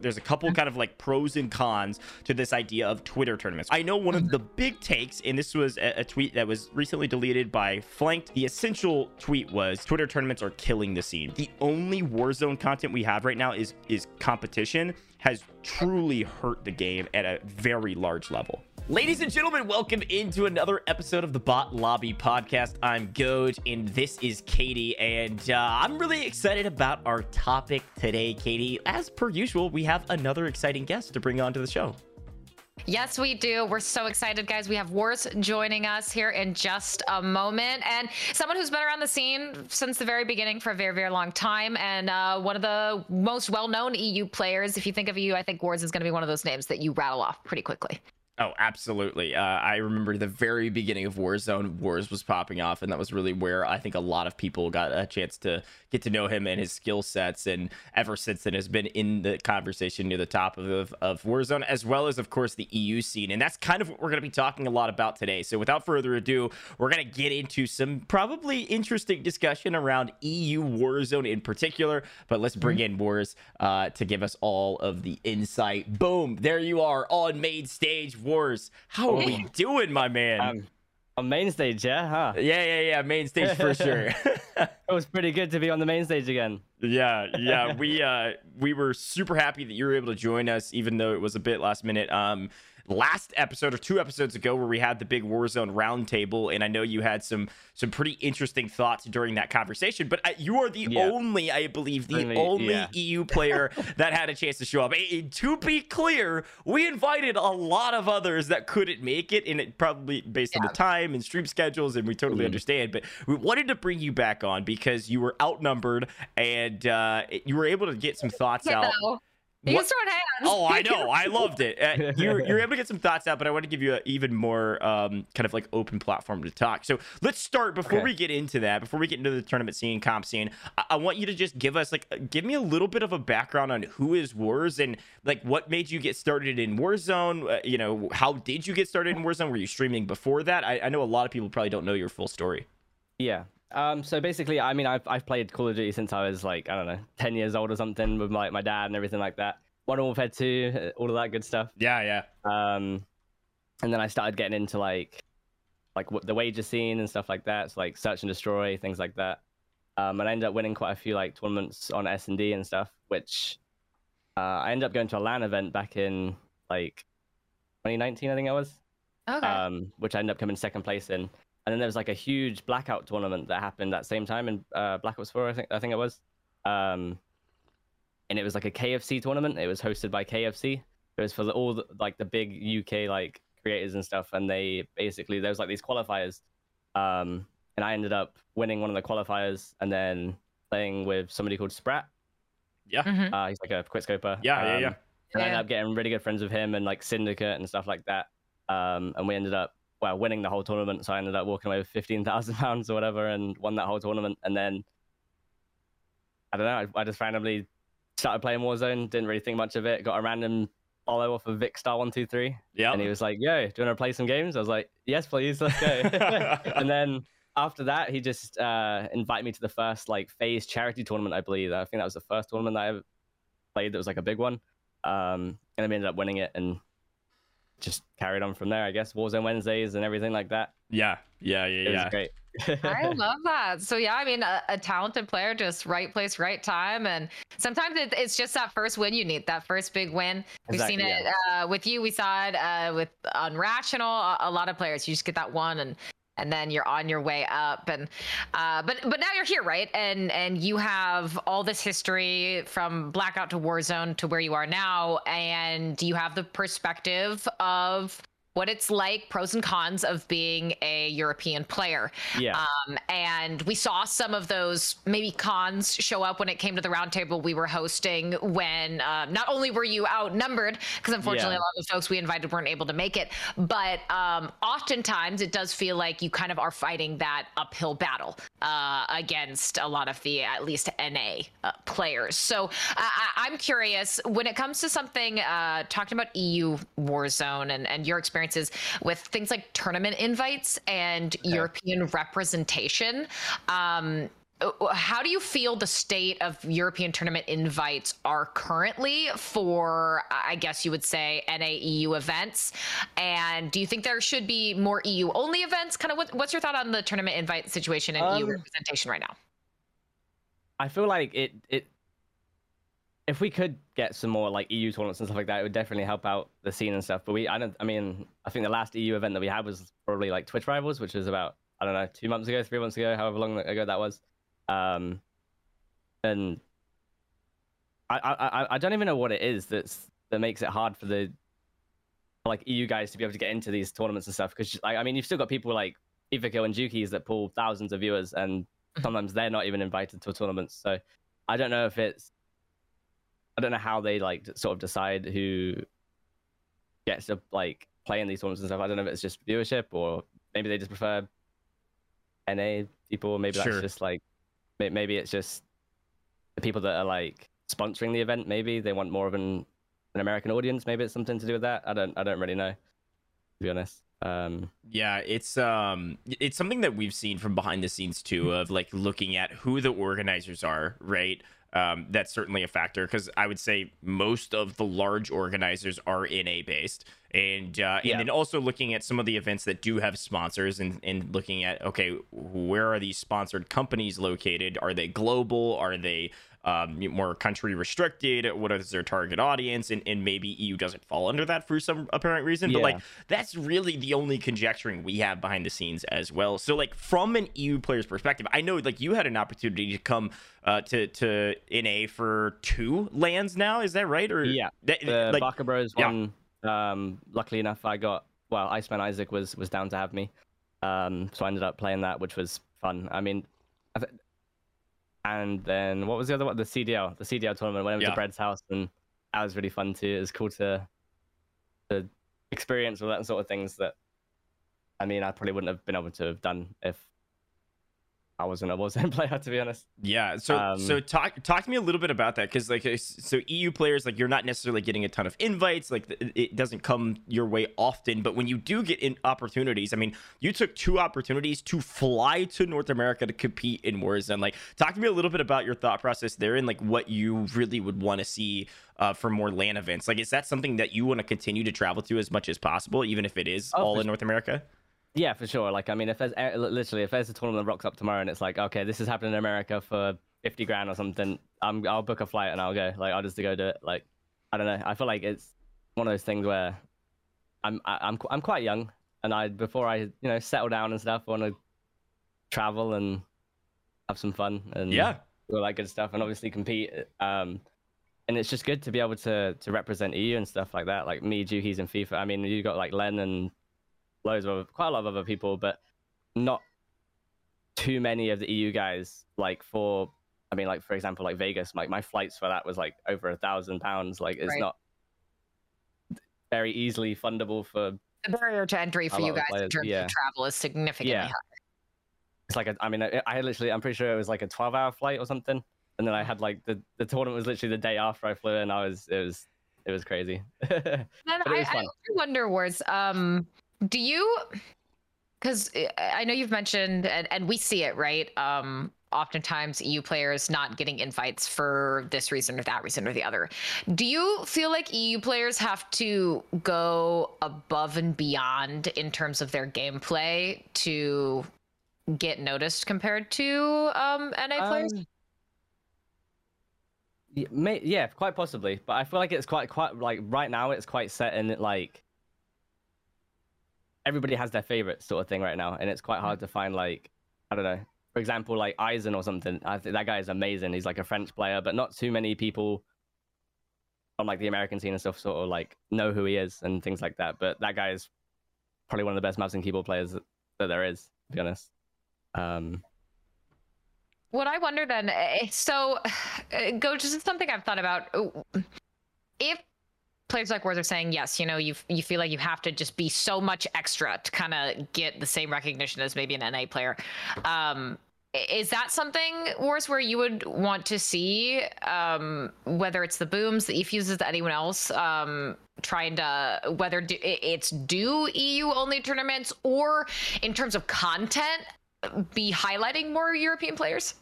there's a couple kind of like pros and cons to this idea of Twitter tournaments. I know one of the big takes, and this was a, tweet that was recently deleted by Flanked. The essential tweet was Twitter tournaments are killing the scene. The only Warzone content we have right now is is competition has truly hurt the game at a very large level. Ladies and gentlemen, welcome into another episode of the Bot Lobby podcast. I'm Gojj, and this is Katie, and uh, I'm really excited about our topic today, Katie. As per usual, we have another exciting guest to bring on to the show. Yes, we do. We're so excited, guys. We have Wars joining us here in just a moment, and someone who's been around the scene since the very beginning for a very, very long time, and uh, one of the most well-known EU players. If you think of EU, I think Wars is going to be one of those names that you rattle off pretty quickly. Oh, absolutely. Uh, I remember the very beginning of Warzone, Wars was popping off, and that was really where I think a lot of people got a chance to get to know him and his skill sets. And ever since then, has been in the conversation near the top of, of Warzone, as well as, of course, the EU scene. And that's kind of what we're going to be talking a lot about today. So, without further ado, we're going to get into some probably interesting discussion around EU Warzone in particular. But let's bring mm-hmm. in Wars uh, to give us all of the insight. Boom! There you are on main stage Wars. How are we doing, my man? Um, on main stage, yeah, huh? Yeah, yeah, yeah, main stage for sure. it was pretty good to be on the main stage again. Yeah, yeah, we uh we were super happy that you were able to join us, even though it was a bit last minute. Um, last episode or two episodes ago where we had the big Warzone roundtable, and I know you had some some pretty interesting thoughts during that conversation. But uh, you are the yeah. only, I believe, the only, only yeah. EU player that had a chance to show up. And to be clear, we invited a lot of others that couldn't make it, and it probably based yeah. on the time and stream schedules, and we totally mm-hmm. understand. But we wanted to bring you back on because you were outnumbered and uh, you were able to get some thoughts out. You what? hands. Oh, I know. I loved it. Uh, you're, you're able to get some thoughts out, but I want to give you an even more um, kind of like open platform to talk. So let's start before okay. we get into that, before we get into the tournament scene, comp scene. I, I, want you to just give us like, uh, give me a little bit of a background on who is Wars and like what made you get started in Warzone. Uh, you know, how did you get started in Warzone? Were you streaming before that? I, I know a lot of people probably don't know your full story. Yeah. Um, so basically, I mean, I've I've played Call of Duty since I was like I don't know, ten years old or something with my, my dad and everything like that. Modern Warfare Two, uh, all of that good stuff. Yeah, yeah. Um, and then I started getting into like like the wager scene and stuff like that. So like search and destroy things like that. Um, and I ended up winning quite a few like tournaments on S and D and stuff, which uh, I ended up going to a LAN event back in like 2019, I think I was. Okay. Um, which I ended up coming second place in and then there was like a huge blackout tournament that happened at the same time in uh, Black Ops 4, I think I think it was. Um, and it was like a KFC tournament. It was hosted by KFC. It was for the, all the, like the big UK like creators and stuff, and they basically there was like these qualifiers, um, and I ended up winning one of the qualifiers, and then playing with somebody called Sprat. Yeah, mm-hmm. uh, he's like a quickscoper. Yeah, um, yeah, yeah. And yeah. I ended up getting really good friends with him and like Syndicate and stuff like that. Um, and we ended up well, winning the whole tournament. So I ended up walking away with fifteen thousand pounds or whatever, and won that whole tournament. And then I don't know, I, I, just randomly started playing Warzone. Didn't really think much of it. Got a random follow off of Vikkstar One Two Three. Yeah, and he was like, "Yo, do you want to play some games?" I was like, "Yes, please, let's go." and then after that, he just uh, invited me to the first like phase charity tournament. I believe I think that was the first tournament that I ever played. That was like a big one. Um, and then we ended up winning it and just carried on from there, I guess. Warzone Wednesdays and everything like that. Yeah, yeah, yeah, yeah. great. I love that. So yeah, I mean, a, a, talented player, just right place, right time, and sometimes it, it's just that first win you need, that first big win. We've seen it yeah. uh, with you. We saw it uh, with Unrational. A, a, lot of players, you just get that one, and and then you're on your way up and uh, but but now you're here right and and you have all this history from blackout to warzone to where you are now and you have the perspective of what it's like, pros and cons of being a European player. Yeah. Um, and we saw some of those maybe cons show up when it came to the roundtable we were hosting. When uh, not only were you outnumbered, because unfortunately yeah. a lot of the folks we invited weren't able to make it, but um, oftentimes it does feel like you kind of are fighting that uphill battle uh, against a lot of the at least NA uh, players. So I- am curious when it comes to something uh, talking about EU Warzone and, and your experience experiences with things like tournament invites and European representation. Um, how do you feel the state of European tournament invites are currently for, I guess you would say, NAEU events? And do you think there should be more EU only events? Kind of what, what's your thought on the tournament invite situation and um, EU representation right now? I feel like it, it, if we could get some more like EU tournaments and stuff like that, it would definitely help out the scene and stuff. But we, I don't, I mean, I think the last EU event that we had was probably like Twitch Rivals, which was about, I don't know, two months ago, three months ago, however long ago that was um, and I, I I don't even know what it is that's that makes it hard for the like EU guys to be able to get into these tournaments and stuff. Because like, I mean, you've still got people like Ivico and Jukeyz that pull thousands of viewers, and mm-hmm. sometimes they're not even invited to tournaments. So I don't know if it's I don't know how they like sort of decide who gets to like play in these tournaments and stuff. I don't know if it's just viewership or maybe they just prefer NA people. Maybe sure. that's just like maybe it's just the people that are like sponsoring the event. Maybe they want more of an an American audience. Maybe it's something to do with that. I don't I don't really know. To be honest. Um, yeah, it's um, it's something that we've seen from behind the scenes too, of like looking at who the organizers are, right? Um, that's certainly a factor because I would say most of the large organizers are NA based, and uh, yeah. and then also looking at some of the events that do have sponsors and and looking at okay, where are these sponsored companies located? Are they global? Are they um, more country restricted? What is their target audience? And, and maybe EU doesn't fall under that for some apparent reason. Yeah. But like that's really the only conjecturing we have behind the scenes as well. So like from an EU player's perspective, I know like you had an opportunity to come uh, to to NA for two LANs now. Is that right? Or yeah, the like, Baka Bros yeah. one. Um, luckily enough, I got well. Iceman Isaac was was down to have me. Um, so I ended up playing that, which was fun. I mean, and then what was the other one? The CDL, the CDL tournament. Went over yeah. to Bread's house, and that was really fun too. It was cool to to experience all that sort of things that I mean, I probably wouldn't have been able to have done if I wasn't a Warzone player, to be honest. Yeah. So um, so talk talk to me a little bit about that because like so EU players like you're not necessarily getting a ton of invites like it doesn't come your way often, but when you do get in opportunities, I mean, you took two opportunities to fly to North America to compete in Warzone. Like, talk to me a little bit about your thought process there and like what you really would want to see uh, for more LAN events. Like, is that something that you want to continue to travel to as much as possible, even if it is oh, all in North America? Yeah, for sure. Like, I mean, if there's literally if there's a tournament that rocks up tomorrow and it's like, okay, this is happening in America for fifty grand or something, I'm I'll book a flight and I'll go. Like, I'll just go do it. Like, I don't know. I feel like it's one of those things where I'm I, I'm I'm quite young, and I before I you know settle down and stuff, I want to travel and have some fun and yeah, all that good stuff, and obviously compete. Um, and it's just good to be able to to represent EU and stuff like that. Like me, Jukeyz, and FIFA. I mean, you got like Len and loads of quite a lot of other people, but not too many of the EU guys. Like for, I mean, like for example, like Vegas, like my flights for that was like over a thousand pounds. Like it's right. not very easily fundable for. The barrier to entry for you guys in terms yeah. of travel is significantly yeah. higher. It's like a, I mean, I, I literally, I'm pretty sure it was like a 12 hour flight or something. And then I had like the, the tournament was literally the day after I flew in. I was, it was, it was crazy. and I, I wonder, Wars, um, do you because eh, i know you've mentioned and, and we see it right? Um oftentimes eu players not getting invites for this reason or that reason or the other. Do you feel like eu players have to go above and beyond in terms of their gameplay to get noticed compared to um na players um, yeah, may, yeah, quite possibly, but I feel like it's quite quite like right now it's quite set in like everybody has their favorite sort of thing right now, and it's quite hard to find like I don't know. For example, like Eisen or something. I think that guy is amazing. He's like a French player, but not too many people on like the American scene and stuff sort of like know who he is and things like that. But that guy is probably one of the best mouse and keyboard players that, that there is, to be honest. Um, what I wonder then, eh, so go to something I've thought about. If players like Wars are saying, yes, you know, you you feel like you have to just be so much extra to kind of get the same recognition as maybe an NA player. Um, is that something Wars where you would want to see, um, whether it's the booms, the efuses, anyone else, um, trying to whether do, it's do EU only tournaments or in terms of content, be highlighting more European players?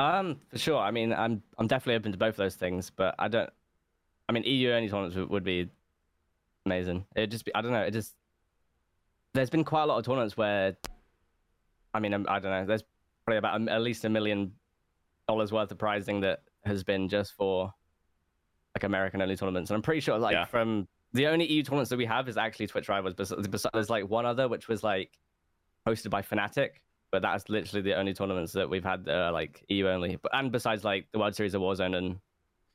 Um, for sure. I mean, I'm I'm definitely open to both of those things, but I don't. I mean, EU only tournaments would, would be amazing. It just be. I don't know. It just. There's been quite a lot of tournaments where. I mean, um, I don't know. There's probably about a, at least a million dollars worth of prizing that has been just for like American only tournaments, and I'm pretty sure like yeah. from the only EU tournaments that we have is actually Twitch Rivals. But there's like one other which was like hosted by Fnatic, but that's literally the only tournaments that we've had that are like EU only. But and besides like the World Series of Warzone and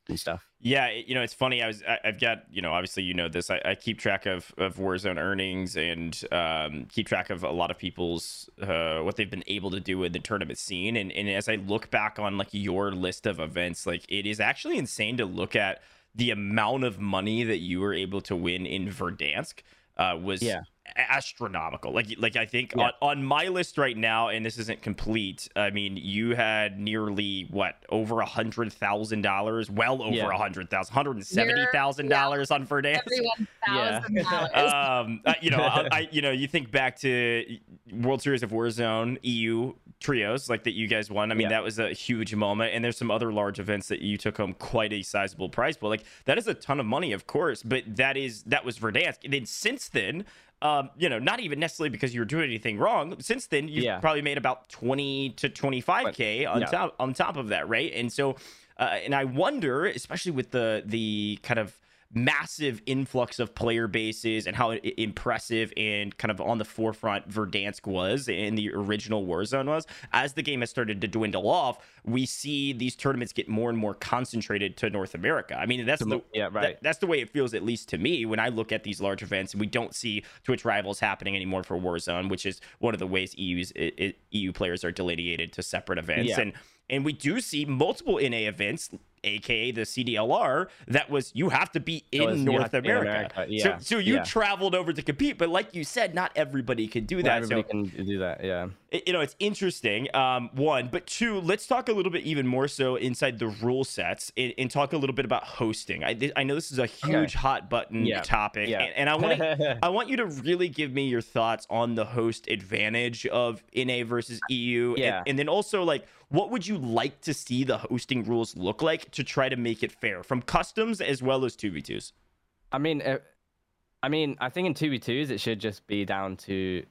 and stuff. Yeah, you know, it's funny. I was, I, have got, you know, obviously, you know this. I, I keep track of of Warzone earnings and um, keep track of a lot of people's uh, what they've been able to do in the tournament scene. And and as I look back on like your list of events, like it is actually insane to look at the amount of money that you were able to win in Verdansk uh, was yeah. Astronomical. Like like I think yeah. on, on my list right now, and this isn't complete. I mean, you had nearly what over a hundred thousand dollars, well over a yeah. hundred thousand, hundred and seventy thousand dollars on Verdansk. Everyone thousand yeah. um, uh, you know, I, I, you know, you think back to World Series of Warzone EU trios like that you guys won. I mean, that was a huge moment. And there's some other large events that you took home quite a sizable prize. But like that is a ton of money, of course. But that is that was Verdansk. And then since then, um, you know, not even necessarily because you were doing anything wrong. Since then, you've yeah. probably made about twenty to twenty five k on yeah. top on top of that, right? And so, uh, and I wonder, especially with the the kind of massive influx of player bases and how impressive and kind of on the forefront Verdansk was in the original Warzone was. As the game has started to dwindle off, we see these tournaments get more and more concentrated to North America. I mean, that's the yeah right. That, that's the way it feels at least to me when I look at these large events and we don't see Twitch rivals happening anymore for Warzone, which is one of the ways EU's it, it, EU players are delineated to separate events yeah. and and we do see multiple NA events aka the CDLR, that was you have to be in North America. America. Yeah. So, so you yeah. traveled over to compete, but like you said, not everybody can do that. Not everybody so, can do that. Yeah. You know, it's interesting. Um, one, but two, let's talk a little bit even more so inside the rule sets and, and talk a little bit about hosting. I, I know this is a huge okay. hot button yeah. topic, yeah. And, and, I want I want you to really give me your thoughts on the host advantage of NA versus EU, yeah. and, and then also like what would you like to see the hosting rules look like to try to make it fair from customs as well as 2v2s? I mean, uh, I mean, I think in 2v2s it should just be down to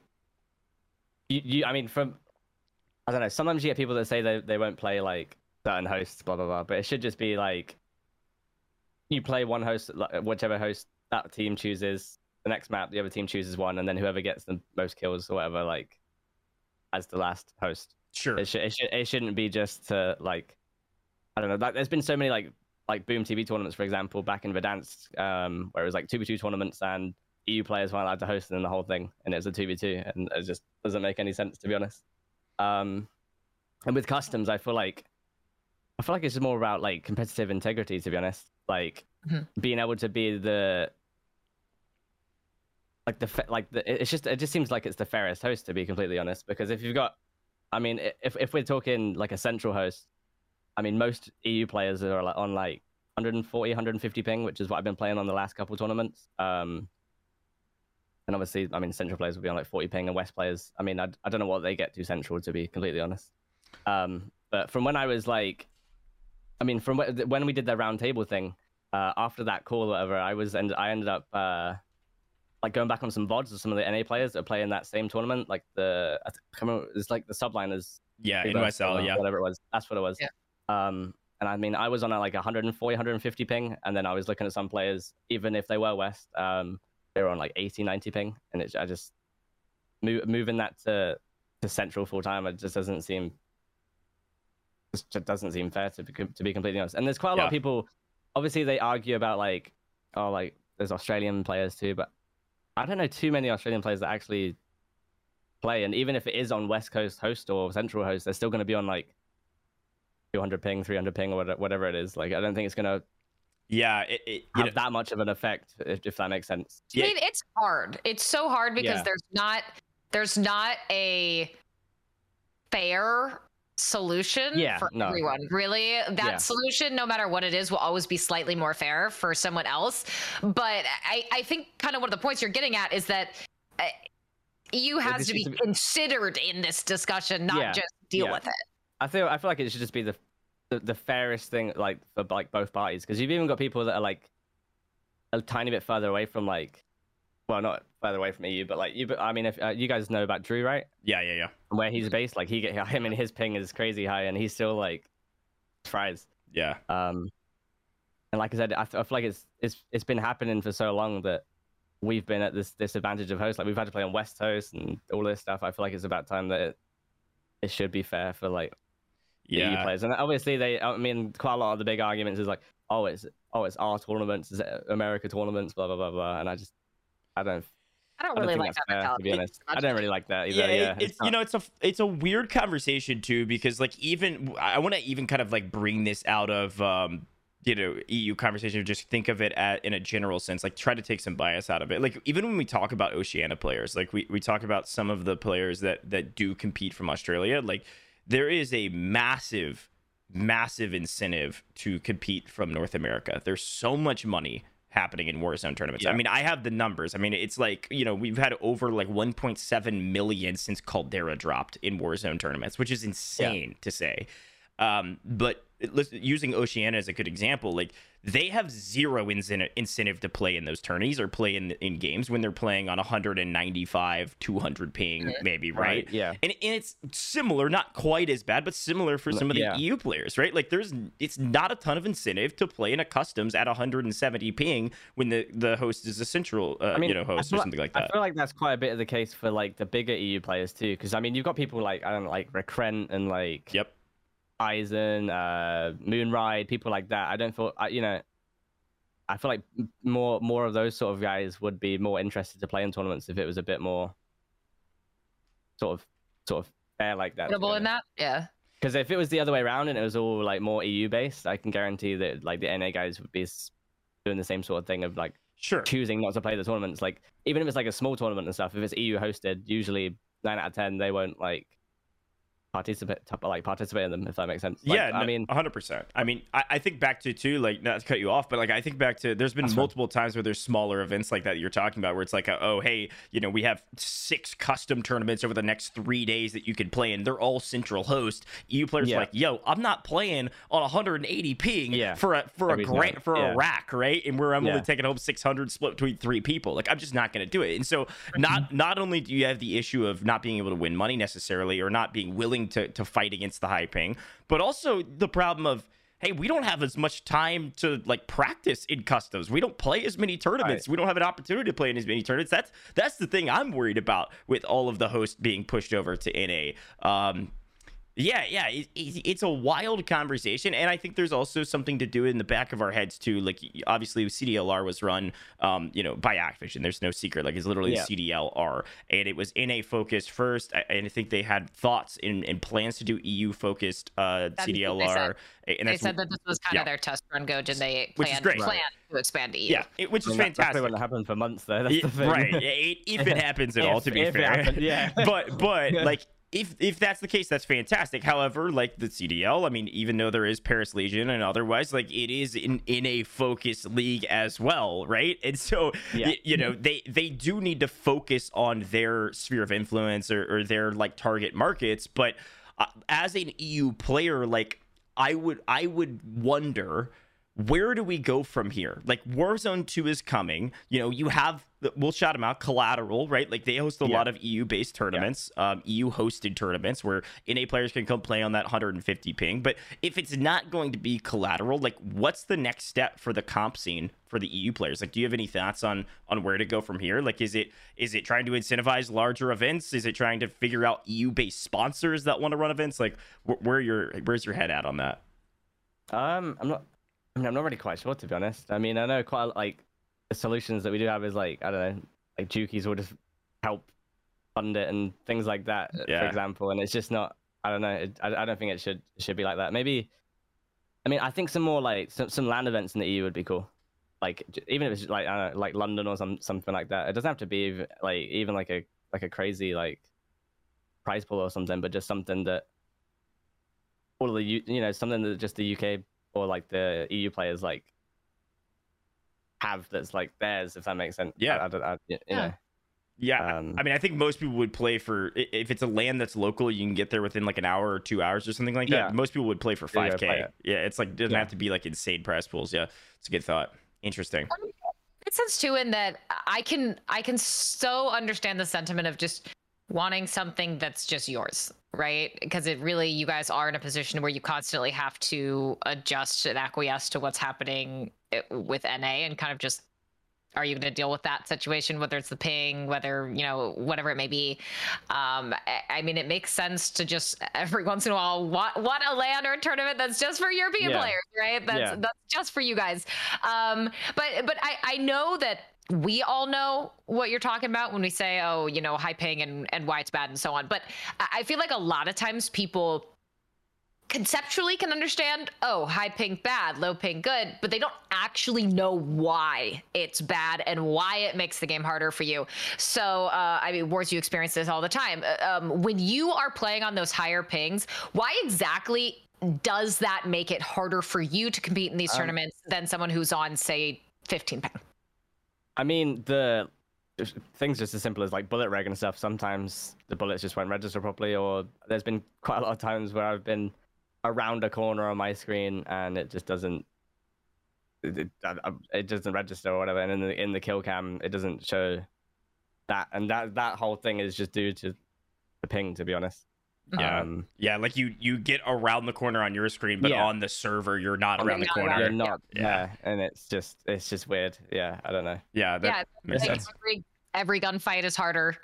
you, you I mean, from I don't know, sometimes you get people that say they, they won't play like certain hosts, blah blah blah, but it should just be like you play one host, whichever host that team chooses. The next map, the other team chooses one, and then whoever gets the most kills or whatever, like, as the last host. Sure. It, sh- it, sh- it shouldn't be just to like, I don't know. Like, there's been so many like like Boom TV tournaments, for example, back in Verdansk, um, where it was like two v two tournaments and EU players weren't allowed to host them the whole thing, and it was a two v two, and it just doesn't make any sense to be honest. Um, and with customs, I feel like I feel like it's more about like competitive integrity, to be honest. Like mm-hmm. being able to be the like the like the, it's just it just seems like it's the fairest host to be completely honest because if you've got I mean, if if we're talking like a central host, I mean, most EU players are on like 140, 150 ping, which is what I've been playing on the last couple tournaments. Um, and obviously, I mean, central players will be on like 40 ping, and West players, I mean, I, I don't know what they get to central, to be completely honest. Um, but from when I was like, I mean, from when we did the roundtable thing, uh, after that call or whatever, I was and I ended up uh, like going back on some vods of some of the NA players that are playing that same tournament, like the I can't remember, it's like the subliners. Yeah, in NYSL, yeah, whatever it was. That's what it was. Yeah. Um, and I mean, I was on a, like 140, 150 ping, and then I was looking at some players, even if they were West, um, they were on like 80, 90 ping, and it, I just move, moving that to to central full time. It just doesn't seem just doesn't seem fair to be, to be completely honest. And there's quite a lot of people. Obviously, they argue about like, oh, like there's Australian players too, but I don't know too many Australian players that actually play, and even if it is on West Coast host or Central host, they're still going to be on like 200 ping, 300 ping, or whatever it is. Like, I don't think it's going to. Yeah, it, it have know, that much of an effect, if, if that makes sense. I mean, it's hard. It's so hard because yeah. there's not there's not a fair solution yeah, for no. everyone. Really, that yeah. solution, no matter what it is, will always be slightly more fair for someone else. But I, I think kind of one of the points you're getting at is that you uh, has to be considered in this discussion, not yeah. just deal with it. I feel I feel like it should just be the the, the fairest thing like for like both parties because you've even got people that are like a tiny bit further away from like well not further away from EU but like you but I mean if uh, you guys know about Drew right Yeah, yeah, yeah. where he's based like he get him and his ping is crazy high and he's still like fries Yeah. um and like I said I feel like it's it's it's been happening for so long that we've been at this disadvantage of host like we've had to play on West Host and all this stuff I feel like it's about time that it, it should be fair for like Yeah. players. And obviously, they, I mean, quite a lot of the big arguments is like, oh, it's oh, it's our tournaments, it's America tournaments, blah blah blah blah. And I just, I don't, I don't I don't really like that fair, to be honest. I don't really like that either. yeah, Yeah, it- it's you know it's a it's a weird conversation too because like even I want to even kind of like bring this out of um you know EU conversation just think of it at in a general sense like try to take some bias out of it like even when we talk about Oceania players like we we talk about some of the players that that do compete from Australia like there is a massive massive incentive to compete from North America there's so much money happening in Warzone tournaments. I mean, I have the numbers. I mean, it's like, you know, we've had over like 1.7 million since Caldera dropped in Warzone tournaments, which is insane to say. Um, but using Oceania as a good example, like they have zero incen- incentive to play in those tourneys or play in in games when they're playing on 195, 200 ping, maybe, right? Right, yeah. And, and it's similar, not quite as bad, but similar for some of the Yeah. EU players, right? Like there's it's not a ton of incentive to play in a customs at 170 ping when the the host is a central uh, I mean, you know host or something like I that. I feel like that's quite a bit of the case for like the bigger EU players too, because I mean, you've got people like I don't know, like Recrent and like Yep. Eisen, uh, Moonride, people like that. I don't feel, I, you know, I feel like more more of those sort of guys would be more interested to play in tournaments if it was a bit more sort of sort of fair like that. Equitable in that. Yeah. Because if it was the other way around and it was all like more EU based, I can guarantee that like the NA guys would be doing the same sort of thing of like Sure. choosing not to play the tournaments. Like even if it's like a small tournament and stuff, if it's EU hosted, usually nine out of ten they won't like participate like participate in them if that makes sense. Like, yeah, I mean, hundred percent. I mean, I, I think back to too, like not to cut you off, but like I think back to there's been multiple times where there's smaller events like that you're talking about, where it's like, oh hey, you know, we have six custom tournaments over the next three days that you can play in. They're all central host. EU players Yeah. are like, yo, I'm not playing on 180 ping Yeah. for a for Every a grant for Yeah. a rack, right? And where I'm only taking home 600 split between three people. Like I'm just not going to do it. And so not mm-hmm. not only do you have the issue of not being able to win money necessarily or not being willing to to fight against the high ping, but also the problem of hey, we don't have as much time to like practice in customs. We don't play as many tournaments. We don't have an opportunity to play in as many tournaments. That's that's the thing I'm worried about with all of the hosts being pushed over to NA. Um, yeah, yeah, it, it, it's a wild conversation, and I think there's also something to do in the back of our heads too. Like, obviously, CDLR was run, um, you know, by Activision. There's no secret; like, it's literally Yeah. CDLR, and it was NA focused first. I- And I think they had thoughts and, and plans to do EU focused uh, That's they CDLR, and They said that this was kind yeah. of their test run gauge, and they Which is planned, great. planned to expand to EU. yeah, it, which I is mean, that- That's fantastic. probably what happened for months though. That's Yeah, the thing. right it, if it happens at all to be if fair happened, yeah. but but like if if that's the case that's fantastic. However like the cdl i mean even though there is paris legion and otherwise like it is in in a focus league as well right? And so Yeah. y- you know they they do need to focus on their sphere of influence or, or their like target markets. But uh, as an eu player like i would i would wonder where do we go from here? Like Warzone 2 is coming. You know, you have we'll shout them out collateral, right? Like they host a Yeah. lot of EU based tournaments, um, EU hosted tournaments where NA players can come play on that 150 ping. But if it's not going to be collateral, like what's the next step for the comp scene for the EU players? Like, do you have any thoughts on on where to go from here? Like, is it is it trying to incentivize larger events? Is it trying to figure out EU based sponsors that want to run events? Like, wh- where your where's your head at on that? Um, I'm not. I mean, I'm not really quite sure to be honest. I mean, I know quite a, like the solutions that we do have is like I don't know, like Jukeyz will just help fund it and things like that, Yeah. for example. And it's just not. I don't know. It, I, I don't think it should should be like that. Maybe. I mean, I think some more like some some LAN events in the EU would be cool. Like even if it's like I don't know, like London or some something like that. It doesn't have to be like even like a like a crazy like prize pool or something, but just something that all of the you know something that just the UK or like the EU players like have that's like theirs, if that makes sense. Yeah. I, I don't, I, you Yeah. know. Yeah, um, I mean, I think most people would play for if it's a LAN that's local, you can get there within like an hour or two hours or something like that. Yeah. Most people would play for five k. Yeah, yeah, it's like it doesn't yeah. have to be like insane prize pools. Yeah, it's a good thought. Interesting. It sense too in that I can I can so understand the sentiment of just wanting something that's just yours, right? Because it really you guys are in a position where you constantly have to adjust and acquiesce to what's happening eh, with NA and kind of just are you going to deal with that situation whether it's the ping whether you know whatever it may be um, I, mean it makes sense to just every once in a while want, want a LAN or a tournament that's just for european yeah. players right that's yeah. that's just for you guys um, but but I, I know that we all know what you're talking about when we say oh you know high ping and, and why it's bad and so on but i feel like a lot of times people conceptually can understand, oh, high ping bad, low ping good, but they don't actually know why it's bad and why it makes the game harder for you. So, uh, I mean, Wars, you experience this all the time. Uh, um, when you are playing on those higher pings, why exactly does that make it harder for you to compete in these um, tournaments than someone who's on, say, 15 ping? I mean, the things just as simple as like bullet reg and stuff. Sometimes the bullets just won't register properly, or there's been quite a lot of times where I've been around a corner on my screen and it just doesn't it, it, doesn't register or whatever. And in the in the kill cam it doesn't show that. And that that whole thing is just due to the ping to be honest yeah um, yeah like you you get around the corner on your screen but yeah. on the server you're not around the corner you're not yeah. yeah. and it's just it's just weird yeah i don't know yeah that yeah, makes like sense every, every gunfight is harder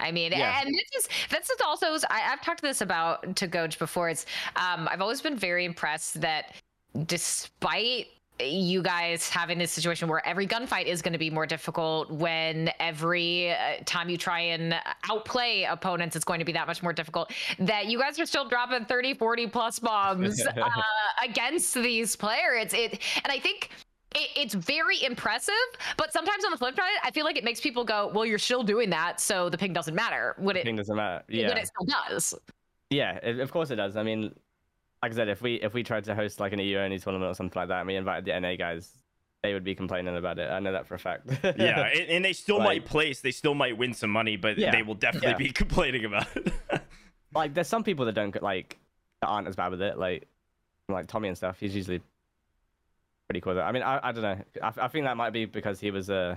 I mean, yeah. and this is this is also I, have talked to this about to Gojj before. It's um, I've always been very impressed that despite you guys having this situation where every gunfight is going to be more difficult when every uh, time you try and outplay opponents it's going to be that much more difficult that you guys are still dropping 30 40 plus bombs uh, against these players it and i think it, it's very impressive, but sometimes on the flip side, I feel like it makes people go, "Well, you're still doing that, so the ping doesn't matter." When it ping doesn't matter, yeah, when it still does. Yeah, of course it does. I mean, like I said, if we if we tried to host like an EU only tournament or something like that, and we invited the NA guys, they would be complaining about it. I know that for a fact. yeah, and, and, they still like, might place, they still might win some money, but yeah, they will definitely yeah. be complaining about it. like, there's some people that don't like that aren't as bad with it, like like Tommy and stuff. He's usually pretty cool. Though. I mean, I, I don't know. I, I think that might be because he was a. Uh,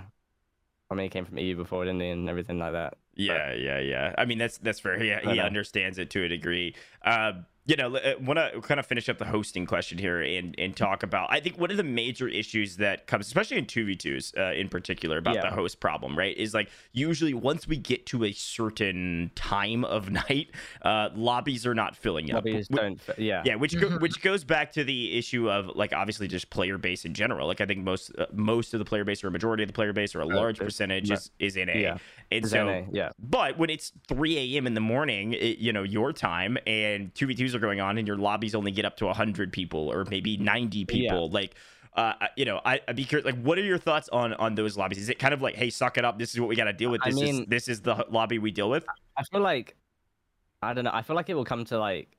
I mean, he came from EU before, didn't he, and everything like that. Yeah, but... yeah, yeah. I mean, that's that's fair. Yeah, he, he understands it to a degree. Uh, you know, want to kind of finish up the hosting question here and and talk about. I think one of the major issues that comes, especially in two v twos uh, in particular, about yeah. the host problem, right, is like usually once we get to a certain time of night, uh, lobbies are not filling up. Lobbies don't, yeah, yeah, which go, which goes back to the issue of like obviously just player base in general. Like I think most uh, most of the player base or a majority of the player base or a uh, large percentage is, is in A. Yeah. And so, NA, yeah. But when it's 3 a.m. in the morning, it, you know, your time and 2v2s are going on and your lobbies only get up to 100 people or maybe 90 people, yeah. like, uh, you know, I, would be curious, like, what are your thoughts on on those lobbies? Is it kind of like, hey, suck it up. This is what we got to deal with. This I mean, is this is the lobby we deal with. I feel like, I don't know. I feel like it will come to like,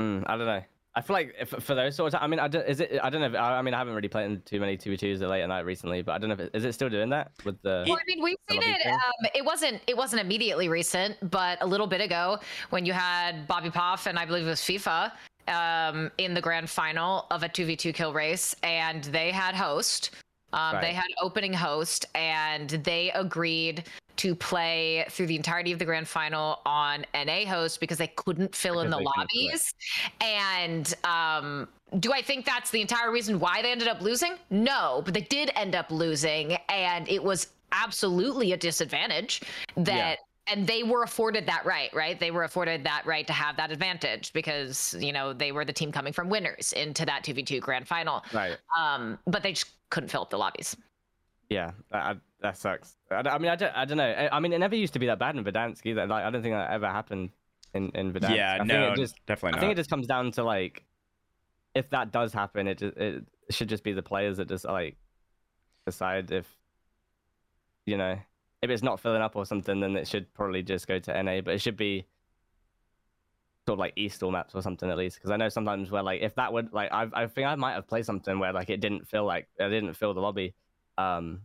mm, I don't know. I feel like if, for those sorts, of, I mean, I don't, is it? I don't know. If, I, mean, I haven't really played in too many two v twos late at night recently, but I don't know if it, is it still doing that with the. Well, I mean, we've seen it. Um, it wasn't. It wasn't immediately recent, but a little bit ago when you had Bobby Poff and I believe it was FIFA um, in the grand final of a two v two kill race, and they had host. Um, right. They had opening host, and they agreed to play through the entirety of the grand final on NA host because they couldn't fill because in the lobbies. And um, do I think that's the entire reason why they ended up losing? No, but they did end up losing, and it was absolutely a disadvantage that. Yeah and they were afforded that right right they were afforded that right to have that advantage because you know they were the team coming from winners into that 2v2 grand final right um but they just couldn't fill up the lobbies yeah I, that sucks. I, I, mean, I don't, I don't know. I, I, mean, it never used to be that bad in Verdansk either. Like, I don't think that ever happened in in Verdansk. Yeah, I no, just, definitely not. I think it just comes down to like, if that does happen, it just it should just be the players that just like decide if, you know, if it's not filling up or something, then it should probably just go to NA. But it should be sort of like East or maps or something at least, because I know sometimes where like if that would like I I think I might have played something where like it didn't feel like I didn't fill the lobby. Um,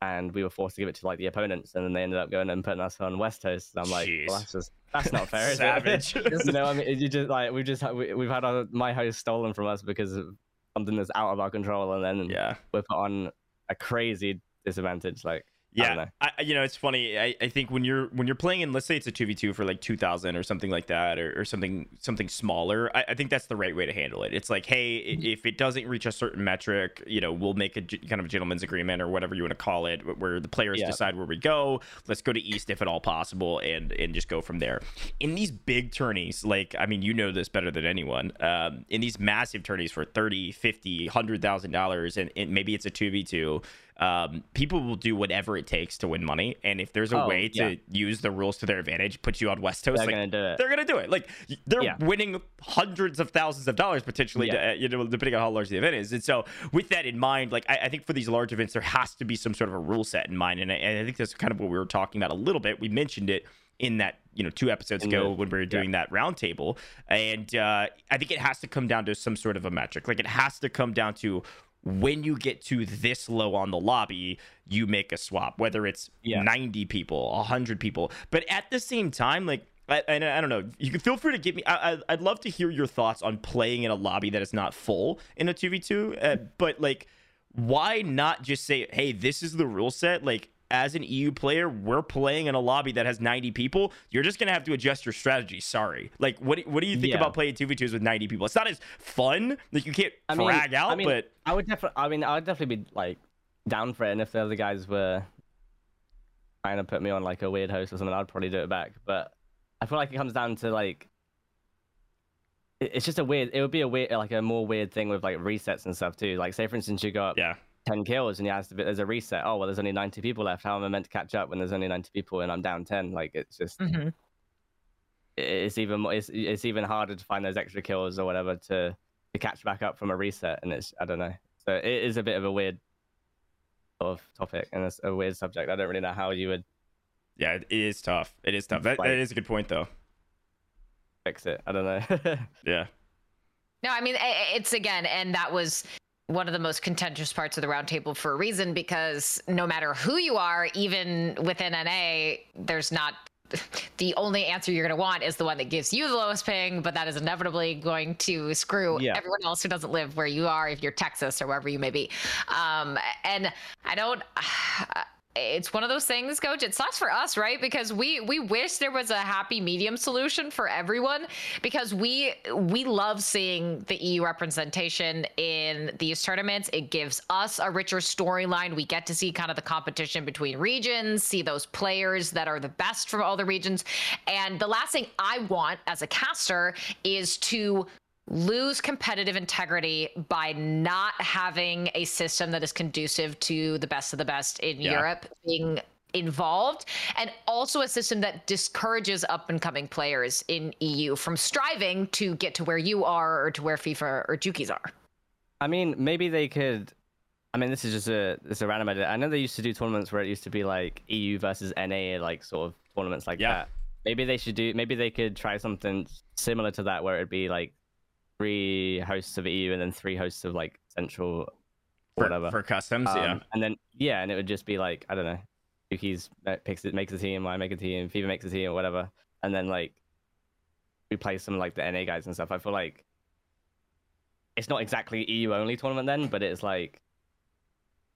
and we were forced to give it to like the opponents, and then they ended up going and putting us on West Host. And I'm like, well, that's just that's not fair. Savage. you know, I mean, you just like we've just we, we've had our, my host stolen from us because of something that's out of our control, and then yeah, we're put on a crazy disadvantage. Like yeah, I, I, you know, it's funny. I, I think when you're when you're playing in, let's say it's a two v two for like two thousand or something like that, or, or something something smaller. I, I, think that's the right way to handle it. It's like, hey, mm-hmm. if it doesn't reach a certain metric, you know, we'll make a kind of a gentleman's agreement or whatever you want to call it, where the players yeah. decide where we go. Let's go to East if at all possible, and and just go from there. In these big tourneys, like I mean, you know this better than anyone. Um, in these massive tourneys for 30, 50, hundred thousand dollars, and, and maybe it's a two v two um, people will do whatever it takes to win money. And if there's a oh, way to yeah. use the rules to their advantage, put you on West Coast, they're like, gonna do it. They're gonna do it. Like they're yeah. winning hundreds of thousands of dollars potentially, yeah. to, you know, depending on how large the event is. And so, with that in mind, like I, I, think for these large events, there has to be some sort of a rule set in mind. And I, and I think that's kind of what we were talking about a little bit. We mentioned it in that you know two episodes ago when we were doing yeah. that roundtable and uh, i think it has to come down to some sort of a metric like it has to come down to when you get to this low on the lobby, you make a swap, whether it's yeah. 90 people, 100 people. But at the same time, like, I, I, I don't know. You can feel free to give me. I, I, would love to hear your thoughts on playing in a lobby that is not full in a 2v2. Uh, but, like, why not just say, hey, this is the rule set? Like, as an EU player, we're playing in a lobby that has 90 people. You're just gonna have to adjust your strategy. Sorry. Like, what what do you think yeah. about playing two v twos with 90 people? It's not as fun. Like, you can't I frag mean, out. I mean, but I would definitely. I mean, I would definitely be like down for it. And if the other guys were trying to put me on like a weird host or something, I'd probably do it back. But I feel like it comes down to like it's just a weird. It would be a weird, like a more weird thing with like resets and stuff too. Like, say for instance, you go up yeah 10 kills and he has to be, there's a reset. Oh, well, there's only 90 people left. How am I meant to catch up when there's only 90 people and I'm down 10? Like, it's just, mm-hmm. it's even more, it's, it's even harder to find those extra kills or whatever to, to catch back up from a reset. And it's, I don't know. So it is a bit of a weird sort of topic and it's a weird subject. I don't really know how you would. Yeah, it is tough. It is tough. That, that is a good point, though. Fix it. I don't know. yeah. No, I mean it's again, and that was one of the most contentious parts of the roundtable for a reason because no matter who you are, even within NA, there's not the only answer you're going to want is the one that gives you the lowest ping, but that is inevitably going to screw yeah. everyone else who doesn't live where you are, if you're Texas or wherever you may be. Um, and I don't, it's one of those things coach it sucks for us right? Because we we wish there was a happy medium solution for everyone because we we love seeing the eu representation in these tournaments. It gives us a richer storyline. We get to see kind of the competition between regions see those players that are the best from all the regions. And the last thing i want as a caster is to lose competitive integrity by not having a system that is conducive to the best of the best in yeah. Europe being involved and also a system that discourages up and coming players in EU from striving to get to where you are or to where FIFA or Jukeyz are. I mean, maybe they could I mean, this is just a this is a random idea. I know they used to do tournaments where it used to be like EU versus NA, like sort of tournaments like yeah. that. Maybe they should do. Maybe they could try something similar to that, where it'd be like three hosts of EU and then three hosts of like central for, whatever for customs, um, yeah. And then yeah, and it would just be like I don't know, Jukeyz picks it makes a team, I make a team, FIFA makes a team or whatever, and then like we play some like the NA guys and stuff. I feel like it's not exactly EU only tournament then, but it's like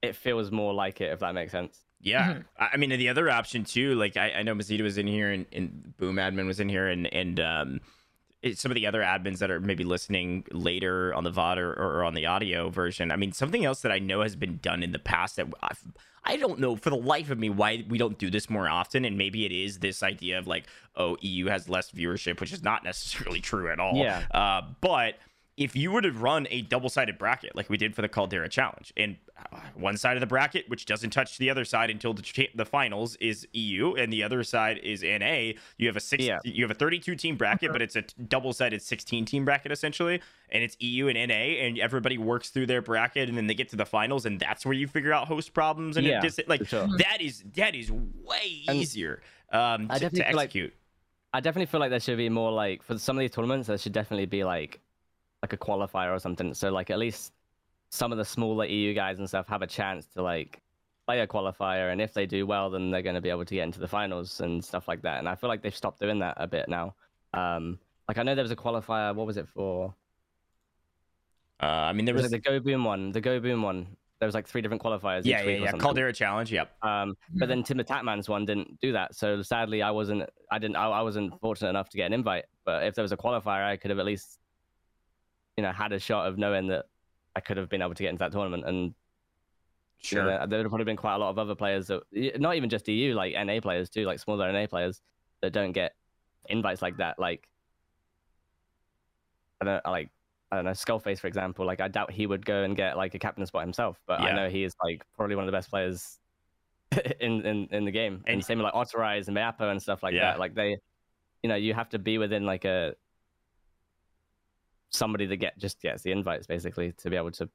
it feels more like it if that makes sense. Yeah, mm-hmm. I mean the other option too. Like I, I know Mazita was in here and, and Boom Admin was in here and and um some of the other admins that are maybe listening later on the VOD or, or, on the audio version. I mean, something else that I know has been done in the past that I've, I do not know for the life of me why we don't do this more often. And maybe it is this idea of like, oh, EU has less viewership, which is not necessarily true at all. Yeah. Uh, but if you were to run a double sided bracket like we did for the Caldera Challenge, and one side of the bracket, which doesn't touch the other side until the, cha- the finals, is EU, and the other side is NA. You have a six, yeah. you have a 32 team bracket, but it's a double sided 16 team bracket essentially, and it's EU and NA, and everybody works through their bracket, and then they get to the finals, and that's where you figure out host problems, and yeah, just, like sure. that is that is way easier um, to, to execute. Like, I definitely feel like there should be more like for some of these tournaments, there should definitely be like like a qualifier or something. So like at least some of the smaller EU guys and stuff have a chance to like play a qualifier, and if they do well, then they're going to be able to get into the finals and stuff like that. And I feel like they've stopped doing that a bit now. Um, like I know there was a qualifier. What was it for? Uh, I mean, there was, was the Go Boom one. The Go Boom one. There was like three different qualifiers. Yeah, yeah, yeah. Caldera Challenge. Yep. Um, but then Tim the TimTheTatman's one didn't do that. So sadly, I wasn't. I didn't. I, I wasn't fortunate enough to get an invite. But if there was a qualifier, I could have at least, you know, had a shot of knowing that I could have been able to get into that tournament. And sure, you know, there would have probably been quite a lot of other players that, not even just EU, like NA players too, like smaller NA players that don't get invites like that. Like, I don't like I don't know, Skullface, for example, like I doubt he would go and get like a captain spot himself, but yeah. I know he is like probably one of the best players in, in, in the game. And, and same with like Autorize and Meapo and stuff like yeah. that. Like they, you know, you have to be within like a somebody that get just gets the invites basically to be able to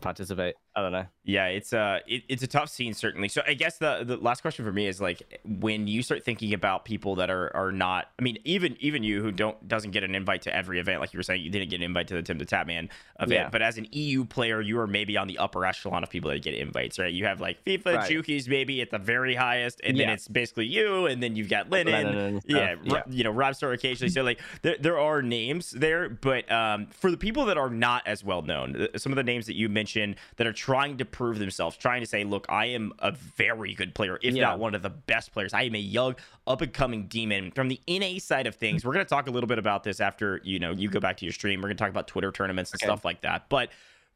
participate. I don't know. Yeah, it's a uh, it, it's a tough scene certainly. So I guess the the last question for me is like when you start thinking about people that are are not. I mean, even even you who don't doesn't get an invite to every event, like you were saying, you didn't get an invite to the TimTheTatman event. Yeah. But as an EU player, you are maybe on the upper echelon of people that get invites, right? You have like FIFA, right. Jukeyz maybe at the very highest, and yeah. then it's basically you, and then you've got Lennon, yeah, yeah, you know, Rob Store occasionally. So like there there are names there, but um, for the people that are not as well known, some of the names that you mentioned that are trying to prove themselves, trying to say, look, I am a very good player, if yeah. not one of the best players. I am a young, up and coming demon. From the NA side of things, we're going to talk a little bit about this after you know you go back to your stream. We're going to talk about Twitter tournaments and okay. stuff like that. But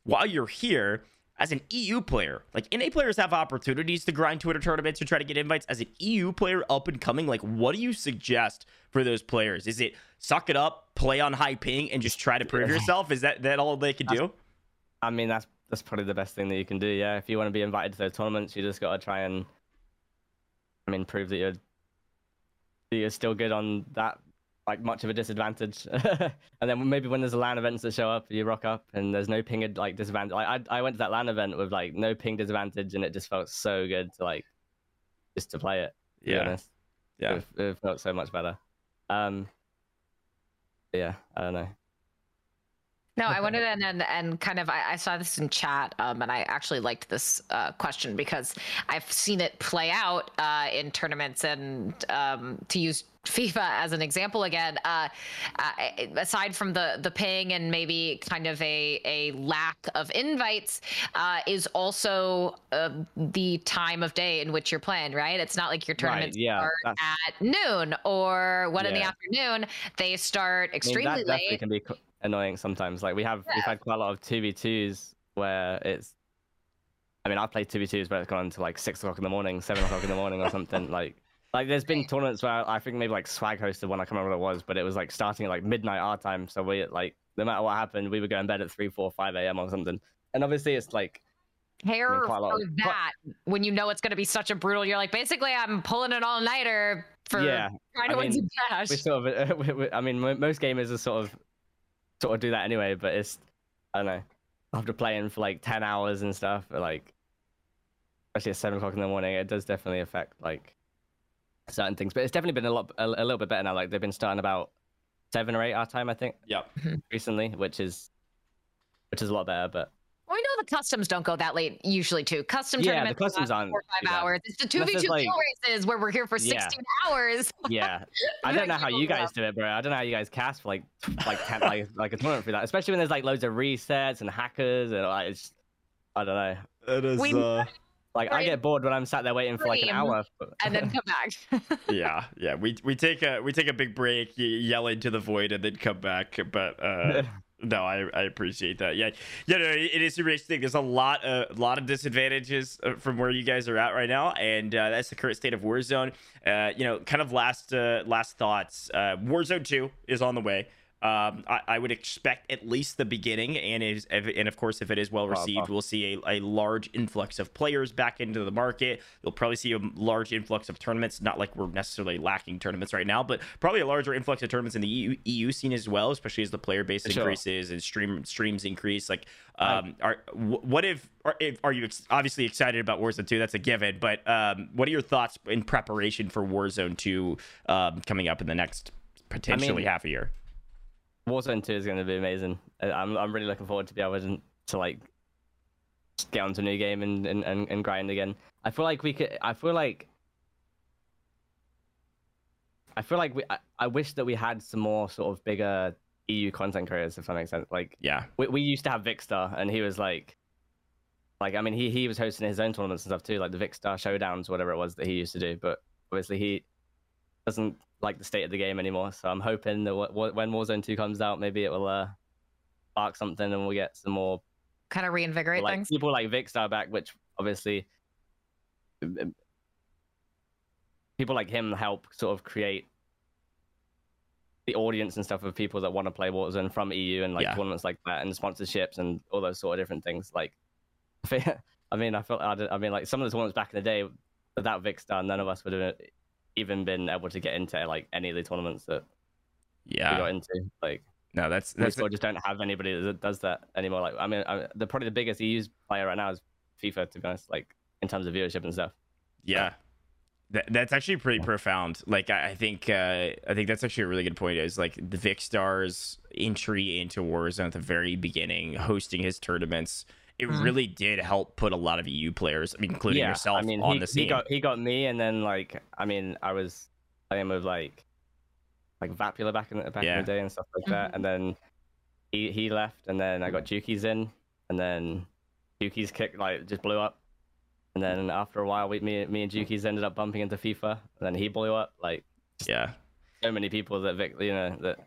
while you're here, as an EU player, like NA players have opportunities to grind Twitter tournaments to try to get invites. As an EU player up and coming, like what do you suggest for those players? Is it suck it up, play on high ping, and just try to prove yourself? Is that that all they can do? I mean, that's that's probably the best thing that you can do. Yeah, if you want to be invited to those tournaments, you just got to try and, I mean, prove that you're that you're still good on that like much of a disadvantage. and then maybe when there's a LAN events that show up, you rock up and there's no ping like disadvantage. Like I I went to that LAN event with like no ping disadvantage, and it just felt so good to like just to play it. To yeah, yeah, it, it felt so much better. Um, yeah, I don't know. No, I wanted to and and kind of I, I saw this in chat, um, and I actually liked this uh, question because I've seen it play out uh, in tournaments, and um, to use FIFA as an example again, uh, uh, aside from the the ping and maybe kind of a a lack of invites, uh, is also uh, the time of day in which you're playing. Right? It's not like your tournaments right, yeah, start at noon or one yeah. in the afternoon. They start extremely I mean, that late. Can be annoying sometimes. Like we have yeah. we've had quite a lot of two v twos where it's. I mean, I've played two v twos where it's gone to like six o'clock in the morning, seven o'clock in the morning, or something like. Like there's been tournaments where I think maybe like Swagg hosted one. I can't remember what it was, but it was like starting at like midnight our time. So we like no matter what happened, we would go in bed at three, four, five a.m. or something. And obviously, it's like hair I mean, for that when you know it's going to be such a brutal. You're like basically I'm pulling an all nighter for yeah. trying to I win some cash. We sort of, we, we, I mean, most gamers are sort of sort of do that anyway. But it's I don't know after playing for like ten hours and stuff, like especially at seven o'clock in the morning, it does definitely affect like certain things. But it's definitely been a lot a, a little bit better now. Like they've been starting about seven or eight our time, I think. Yeah. Mm-hmm. recently, which is which is a lot better. But we know the customs don't go that late usually too. Custom yeah, tournaments the customs on four five hours. It's the two v two like, races where we're here for sixteen yeah. hours. yeah, I don't know how you guys do it, bro. I don't know how you guys cast for like like ten, like like a tournament for that, especially when there's like loads of resets and hackers and like it's I don't know. It is. We, uh... Like I get bored when I'm sat there waiting for like an hour, and then come back. yeah, yeah. We we take a we take a big break, yell into the void, and then come back. But uh, no, I, I appreciate that. Yeah, yeah. No, it is super interesting. There's a lot a lot of disadvantages uh, from where you guys are at right now, and uh, that's the current state of Warzone. Uh, you know, kind of last uh, last thoughts. Uh, Warzone Two is on the way. Um, I, I, would expect at least the beginning, and is and of course, if it is well received, we'll see a, a large influx of players back into the market. You'll probably see a large influx of tournaments. Not like we're necessarily lacking tournaments right now, but probably a larger influx of tournaments in the EU, EU scene as well, especially as the player base sure. increases and stream streams increase. Like, um, are what if are, if, are you obviously excited about Warzone 2? That's a given, but um, what are your thoughts in preparation for Warzone 2 um, coming up in the next potentially I mean, half a year? Warzone 2 is going to be amazing. I'm I'm really looking forward to be able to, to like get onto a new game and, and, and, and grind again. I feel like we could. I feel like. I feel like we. I, I wish that we had some more sort of bigger EU content creators, if that makes sense. Like, yeah, we, we used to have Vikkstar, and he was like, like I mean, he he was hosting his own tournaments and stuff too, like the Vikkstar Showdowns, whatever it was that he used to do. But obviously, he doesn't like the state of the game anymore. So I'm hoping that w- w- when Warzone Two comes out, maybe it will uh, spark something, and we'll get some more kind of reinvigorate like, things. People like Vikkstar back, which obviously people like him help sort of create the audience and stuff of people that want to play Warzone from EU and like yeah. tournaments like that and sponsorships and all those sort of different things. Like, I mean, I felt I mean, like some of the tournaments back in the day without Vikkstar, none of us would have even been able to get into like any of the tournaments that yeah we got into. Like, no, that's that's we just don't have anybody that does that anymore. Like, I mean, I, the probably the biggest EU player right now is FIFA, to be honest. Like in terms of viewership and stuff. Yeah, that, that's actually pretty profound. Like I, I think uh, I think that's actually a really good point. Is like the Vikkstar's entry into Warzone at the very beginning, hosting his tournaments. It mm-hmm. really did help put a lot of EU players, I mean, including yeah, yourself, I mean, on he, the scene. He got he got me, and then like I mean, I was playing with like like Vapula back in the back yeah. in the day and stuff like that, mm-hmm. and then he he left, and then I got Jukeyz in, and then Jukeyz kick like just blew up. And then after a while, we, me, me and Jukeyz ended up bumping into FIFA. And then he blew up. Like, yeah, so many people that Vic, you know, that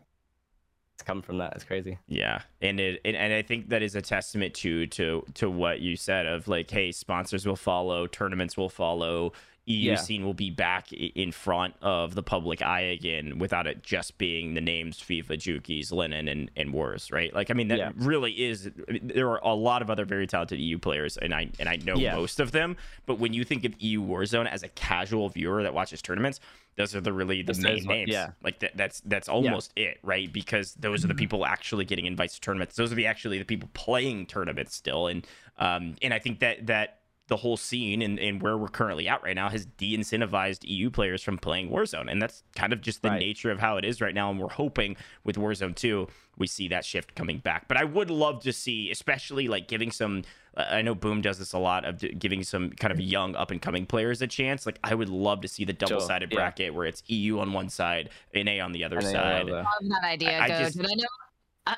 come from that. It's crazy. Yeah, and it and, I think that is a testament to to to what you said of like, hey, sponsors will follow, tournaments will follow, EU yeah. scene will be back in front of the public eye again without it just being the names FIFA, Jukeyz, Lennon, and, and Wars, right? Like, I mean, that yeah. really is. I mean, there are a lot of other very talented EU players, and I and I know yeah. most of them. But when you think of EU Warzone as a casual viewer that watches tournaments, those are the really the main names. Yeah, like that, that's that's almost it, right? Because those are the mm-hmm. people actually getting invites to tournaments. Those are the actually the people playing tournaments still, and um, and I think that that the whole scene and, and where we're currently at right now has de-incentivized EU players from playing Warzone. And that's kind of just the right. nature of how it is right now. And we're hoping with Warzone 2, we see that shift coming back. But I would love to see, especially like giving some uh, I know Boom does this a lot of giving some kind of young up and coming players a chance. Like I would love to see the double sided sure, yeah. bracket where it's EU on one side, and NA on the other and side. I love that idea. I, I just, Did I know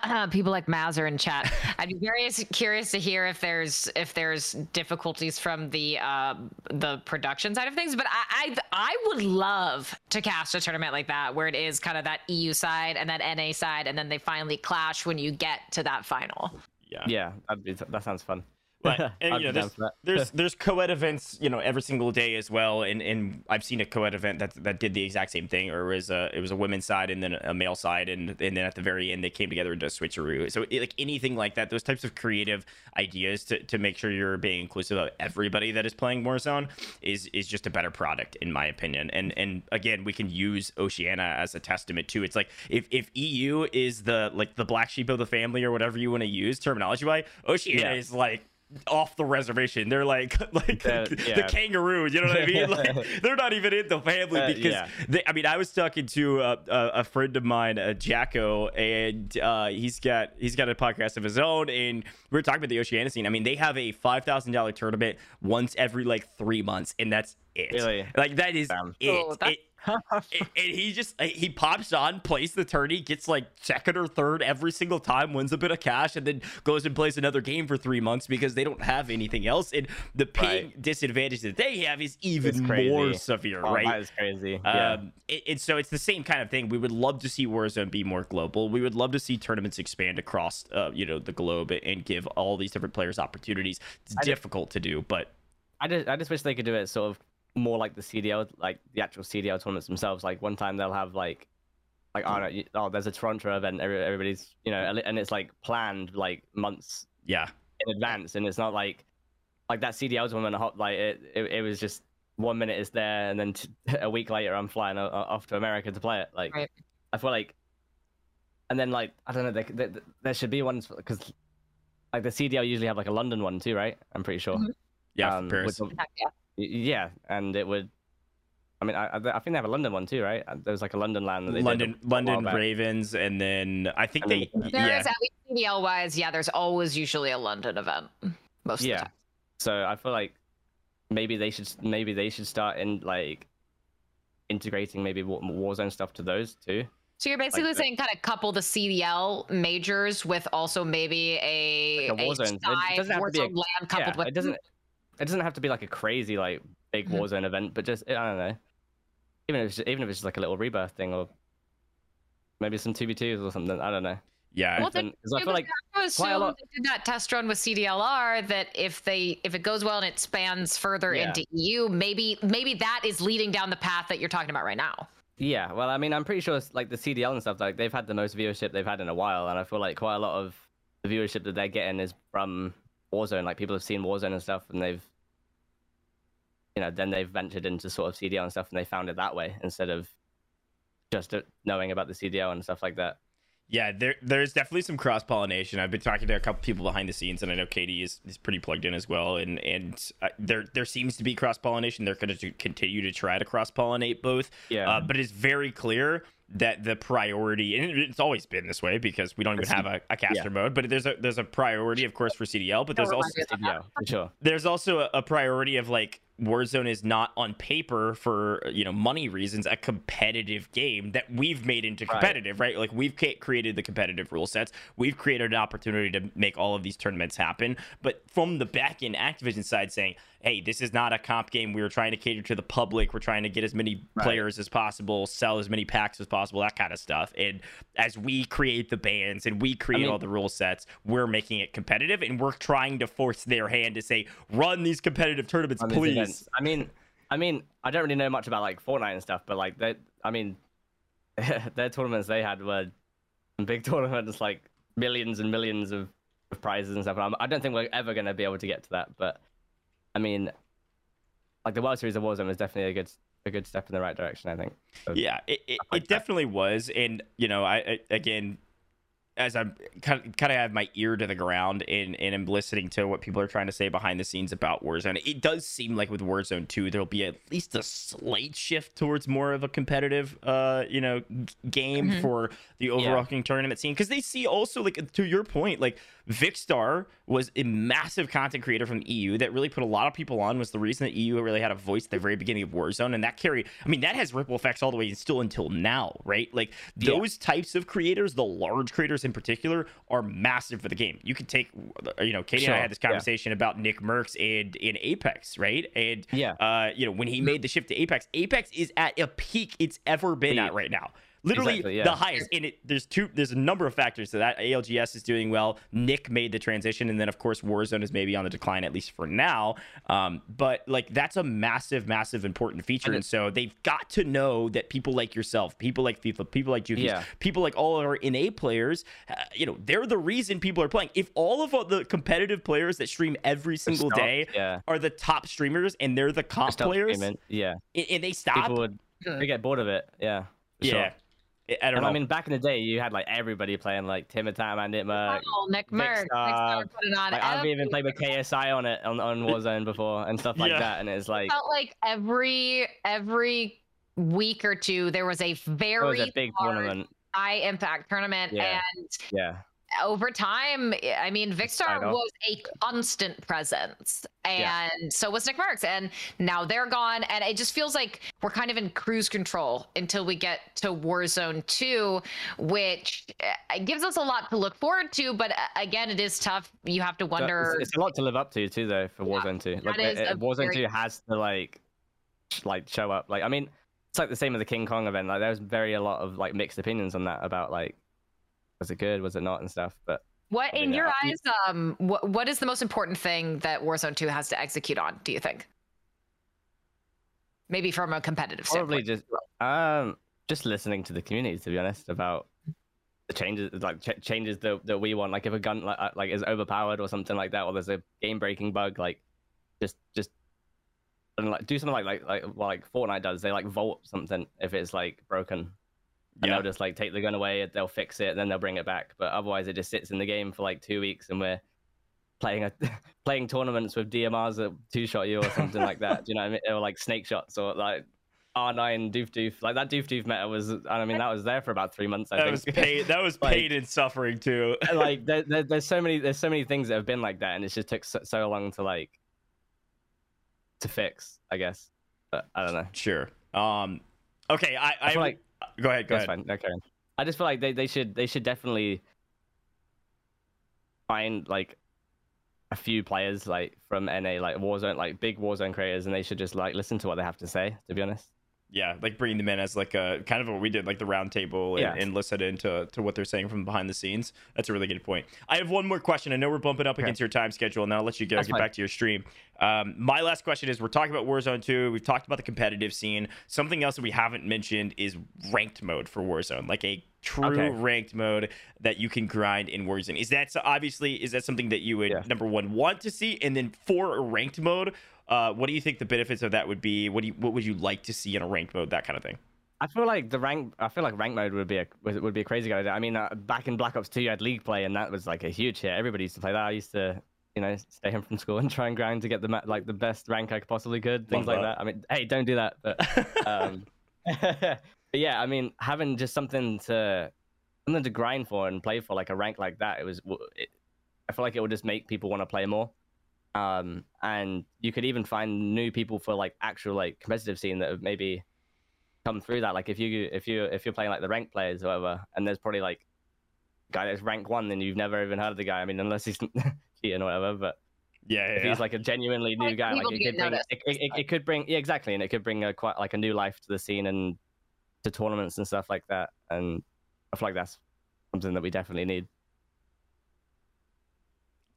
people like Mazer in chat. I'd be very curious to hear if there's if there's difficulties from the uh, the production side of things. But I, I, I would love to cast a tournament like that where it is kind of that EU side and that NA side, and then they finally clash when you get to that final. Yeah, yeah, that sounds fun. But and, you know, there's, there's there's co-ed events, you know, every single day as well. And and I've seen a co-ed event that that did the exact same thing, or it was a it was a women's side and then a male side, and and then at the very end they came together and into a switcheroo. So like anything like that, those types of creative ideas to, to make sure you're being inclusive of everybody that is playing Warzone is is just a better product in my opinion. And and again, we can use Oceania as a testament too. It's like if if EU is the like the black sheep of the family or whatever you want to use terminology wise, Oceania yeah. is like off the reservation. They're like like uh, yeah. the kangaroo. You know what I mean? Like they're not even in the family uh, because yeah. they, I mean I was talking to a, a friend of mine, uh, Jacko, and uh, he's got he's got a podcast of his own, and we are talking about the Oceania scene. I mean they have a five thousand dollar tournament once every like three months, and that's it. Really? Like that is Damn. it. Oh, it and, he just he pops on, plays the tourney, gets like second or third every single time, wins a bit of cash, and then goes and plays another game for three months because they don't have anything else. And the paying right. disadvantage that they have is even more severe, oh, right? That is crazy. Um, yeah. And so it's the same kind of thing. We would love to see Warzone be more global. We would love to see tournaments expand across, uh, you know, the globe and give all these different players opportunities. It's I difficult just, to do, but I just I just wish they could do it sort of more like the CDL, like the actual CDL tournaments themselves. Like one time they'll have like, like oh, no, oh there's a Toronto event. Everybody's you know, and it's like planned like months yeah in advance, and it's not like like that CDL tournament. Hot Like it, it, it was just one minute is there, and then t- a week later I'm flying off to America to play it. Like right. I feel like, and then like I don't know, there, there, there should be ones because like the CDL usually have like a London one too, right? I'm pretty sure. Mm-hmm. Yeah, um, Paris. With, yeah, and it would. I mean, I, I think they have a London one too, right? Uh, there's like a London LAN. That they London, London Ravens, and then I think and they. There yeah. is at least CDL wise, yeah. There's always usually a London event. Most yeah. of the time. So I feel like maybe they should maybe they should start in like integrating maybe Warzone stuff to those too. So you're basically like saying kind of couple the CDL majors with also maybe a, like a Warzone. A it doesn't have to be a, LAN coupled yeah, with it doesn't it doesn't have to be like a crazy like big mm-hmm. Warzone event, but just I don't know. Even if it's just, even if it's just like a little rebirth thing or maybe some 2v2s or something. I don't know. Yeah, well, then, I feel like quite a lot. They did that test run with CDLR. That if they if it goes well and it spans further yeah. into EU, maybe maybe that is leading down the path that you're talking about right now. Yeah, well, I mean, I'm pretty sure like the CDL and stuff, like they've had the most viewership they've had in a while, and I feel like quite a lot of the viewership that they're getting is from Warzone. Like people have seen Warzone and stuff, and they've, you know, then they've ventured into sort of CDL and stuff, and they found it that way instead of just knowing about the CDL and stuff like that. Yeah, there there's definitely some cross pollination. I've been talking to a couple people behind the scenes, and I know Katie is, is pretty plugged in as well. And and uh, there there seems to be cross pollination. They're going to continue to try to cross pollinate both. Yeah. Uh, but it's very clear that the priority and it's always been this way because we don't even have a, a caster yeah. mode but there's a there's a priority of course for cdl but there's also CDL, sure. there's also a, a, priority of like warzone is not on paper for you know money reasons a competitive game that we've made into competitive right, right? like we've created the competitive rule sets we've created an opportunity to make all of these tournaments happen but from the back end activision side saying hey, this is not a comp game. We are trying to cater to the public. We're trying to get as many right. players as possible, sell as many packs as possible, that kind of stuff. And as we create the bans and we create I mean, all the rule sets, we're making it competitive and we're trying to force their hand to say, run these competitive tournaments, please. I mean, I mean, I don't really know much about like Fortnite and stuff, but like they, I mean, their tournaments they had were big tournaments, like millions and millions of, of prizes and stuff. And I don't think we're ever going to be able to get to that, but I mean, like the World Series of Warzone was definitely a good a good step in the right direction. I think. So, yeah, it, it, it definitely was, and you know, I, I again as I'm kind of, kind of have my ear to the ground and, and I'm listening to what people are trying to say behind the scenes about Warzone, it does seem like with Warzone 2, there'll be at least a slight shift towards more of a competitive, uh, you know, game mm-hmm. for the overarching yeah. tournament scene. Because they see also, like, to your point, like, Vikkstar was a massive content creator from the EU that really put a lot of people on, was the reason that EU really had a voice at the very beginning of Warzone. And that carried, I mean, that has ripple effects all the way still until now, right? Like, those yeah. types of creators, the large creators in particular are massive for the game. You could take, you know, Katie sure. and I had this conversation yeah. about Nickmercs and in Apex, right? And yeah, uh, you know, when he made the shift to Apex, Apex is at a peak it's ever been at right now literally exactly, yeah. the highest. And it, there's two, there's a number of factors to that. ALGS is doing well. Nick made the transition, and then of course Warzone is maybe on the decline at least for now. Um, but like that's a massive, massive important feature, and so they've got to know that people like yourself, people like FIFA, people like Jukeyz, yeah. people like all our NA players, uh, you know, they're the reason people are playing. If all of the competitive players that stream every single stop, day yeah. are the top streamers and they're the comp players, yeah, and, they stop, people would they get bored of it, yeah. Yeah, sure. I don't and know. I mean, back in the day, you had like everybody playing like Timothy and Nickmerc. Oh, Nickmerc. Nick like, I've even played with KSI on it on, on Warzone before and stuff like yeah. that, and it's like it felt like every every week or two there was a very was a big tournament, high impact tournament, yeah. and yeah over time, I mean, Vikkstar was a constant presence, and yeah. so was Nickmercs, and now they're gone, and it just feels like we're kind of in cruise control until we get to Warzone Two, which uh, gives us a lot to look forward to. But uh, again, it is tough. You have to wonder. It's, it's a lot to live up to too, though, for Warzone Two. Like, it, it, Warzone very... Two has to like, like show up. Like, I mean, it's like the same as the King Kong event. Like, there was very a lot of like mixed opinions on that about like was it good? Was it not and stuff? But what in your eyes um what, what is the most important thing that warzone 2 has to execute on do you think? Maybe from a competitive probably standpoint. just um just listening to the community to be honest about the changes like ch- changes that, that we want. Like if a gun like, uh, like is overpowered or something like that or there's a game breaking bug like just just and like do something like like like well, like Fortnite does. They like vault something if it's like broken and yeah. they'll just like take the gun away, they'll fix it, and then they'll bring it back. But otherwise, it just sits in the game for like two weeks, and we're playing a playing tournaments with DMRs that two shot you or something like that. Do you know what I mean? Or like snake shots or like R9 doof doof. Like that doof doof meta was. I mean, that was there for about three months. I that think. was pain. That was like, pain and suffering too. like there, there, there's so many there's so many things that have been like that, and it just took so, so long to like to fix, I guess. But I don't know. Sure. Um. Okay. I. I, I like go ahead. Go that's ahead. fine. Okay. I just feel like they, they should they should definitely find like a few players like from NA like Warzone like big Warzone creators and they should just like listen to what they have to say. To be honest. Yeah, like bringing them in as like a kind of what we did, like the round table, and, Yeah. and listen into to what they're saying from behind the scenes. That's a really good point. I have one more question. I know we're bumping up Okay. against your time schedule, and I'll let you get, That's get fine. back to your stream. Um, my last question is: We're talking about Warzone 2. We've talked about the competitive scene. Something else that we haven't mentioned is ranked mode for Warzone, like a true Okay. ranked mode that you can grind in Warzone. Is that so obviously is that something that you would Yeah. number one want to see, and then for a ranked mode? Uh, what do you think the benefits of that would be? What do you, what would you like to see in a ranked mode? That kind of thing. I feel like the rank. I feel like rank mode would be a would, be a crazy good idea. I mean, uh, back in Black Ops 2, you had league play, and that was like a huge hit. Everybody used to play that. I used to, you know, stay home from school and try and grind to get the ma- like the best rank I possibly could. Things Love like that. that. I mean, hey, don't do that. But, um, but yeah, I mean, having just something to something to grind for and play for, like a rank like that, it was. It, I feel like it would just make people want to play more. Um, and you could even find new people for like actual like competitive scene that have maybe come through that. Like if you if you if you're playing like the rank players or whatever, and there's probably like guy that's rank one, then you've never even heard of the guy. I mean, unless he's cheating or whatever. But Yeah, yeah, if he's like a genuinely new guy, like it could bring it, it, it, it could bring yeah exactly, and it could bring a quite like a new life to the scene and to tournaments and stuff like that. And I feel like that's something that we definitely need.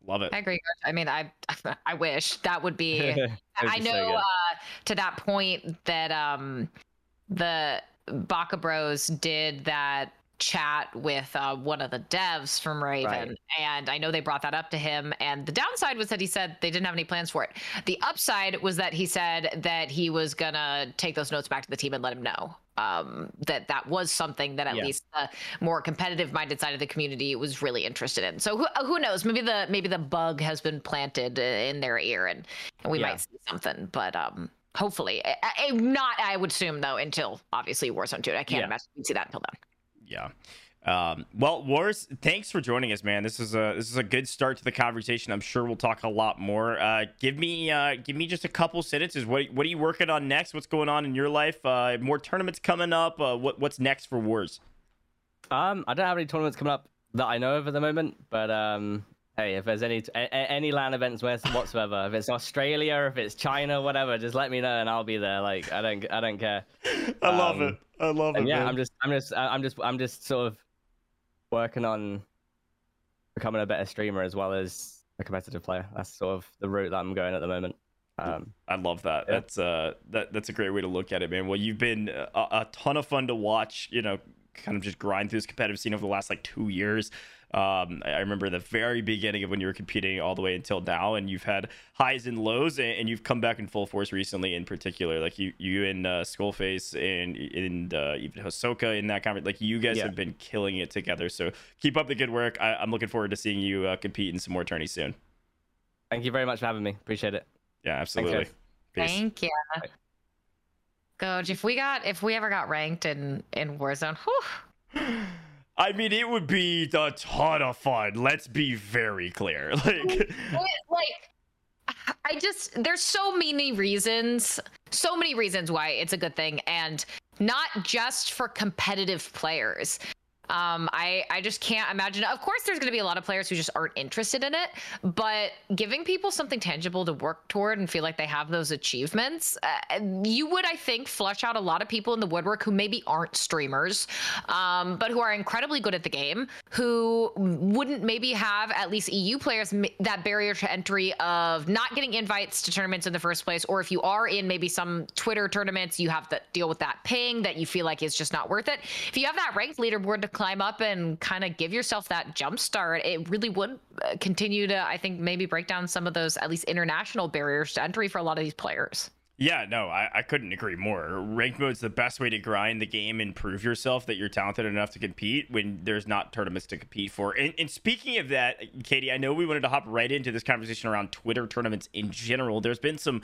Love it. I agree. I mean, I I wish that would be. I be so know uh, to that point that um the Baka Bros did that chat with uh, one of the devs from Raven, Right. and I know they brought that up to him. And the downside was that he said they didn't have any plans for it. The upside was that he said that he was gonna take those notes back to the team and let him know um, that that was something that at Yeah. least the more competitive-minded side of the community was really interested in. So who, who knows? Maybe the maybe the bug has been planted uh, in their ear, and, and we Yeah. might see something. But um, hopefully, I, I, not. I would assume though until obviously Warzone 2. I can't Yeah. imagine we'd see that until then. Yeah. Um, well, Wars, thanks for joining us, man. This is a this is a good start to the conversation. I'm sure we'll talk a lot more. Uh, give me uh, give me just a couple sentences. What what are you working on next? What's going on in your life? Uh, more tournaments coming up. Uh, what what's next for Wars? Um, I don't have any tournaments coming up that I know of at the moment, but um, hey, if there's any a, a- any LAN events where- whatsoever, if it's Australia, if it's China, whatever, just let me know and I'll be there. Like I don't I don't care. I love Um, it. I love it. Yeah, man. I'm just I'm just I'm just I'm just sort of working on becoming a better streamer as well as a competitive player. That's sort of the route that I'm going at the moment. Um, I love that. Yeah. That's uh that that's a great way to look at it, man. Well, you've been a, a ton of fun to watch. You know, kind of just grind through this competitive scene over the last like two years. Um, I I remember the very beginning of when you were competing all the way until now, and you've had highs and lows, and, and you've come back in full force recently. In particular, like you, you and uh, Skullface and and uh, even Hisoka in that conference, like you guys Yeah. have been killing it together. So keep up the good work. I, I'm looking forward to seeing you uh, compete in some more tourneys soon. thank you very much for having me. Appreciate it. Yeah, absolutely. guys. Thank you. Bye. Coach, if we got if we ever got ranked in in Warzone, whew, I mean, it would be a ton of fun. Let's be very clear. Like, like I just there's so many reasons, so many reasons why it's a good thing, and not just for competitive players. Um, I I just can't imagine. Of course, there's going to be a lot of players who just aren't interested in it, but giving people something tangible to work toward and feel like they have those achievements, uh, you would, I think, flush out a lot of people in the woodwork who maybe aren't streamers, um, but who are incredibly good at the game, who wouldn't maybe have at least EU players that barrier to entry of not getting invites to tournaments in the first place, or if you are in maybe some Twitter tournaments, you have to deal with that ping that you feel like is just not worth it. If you have that ranked leaderboard to climb up and kind of give yourself that jump start, it really would uh, continue to, I think, maybe break down some of those at least international barriers to entry for a lot of these players. Yeah, no, I, I couldn't agree more. Ranked mode's the best way to grind the game and prove yourself that you're talented enough to compete when there's not tournaments to compete for. And, and speaking of that, Katie, I know we wanted to hop right into this conversation around Twitter tournaments in general. There's been some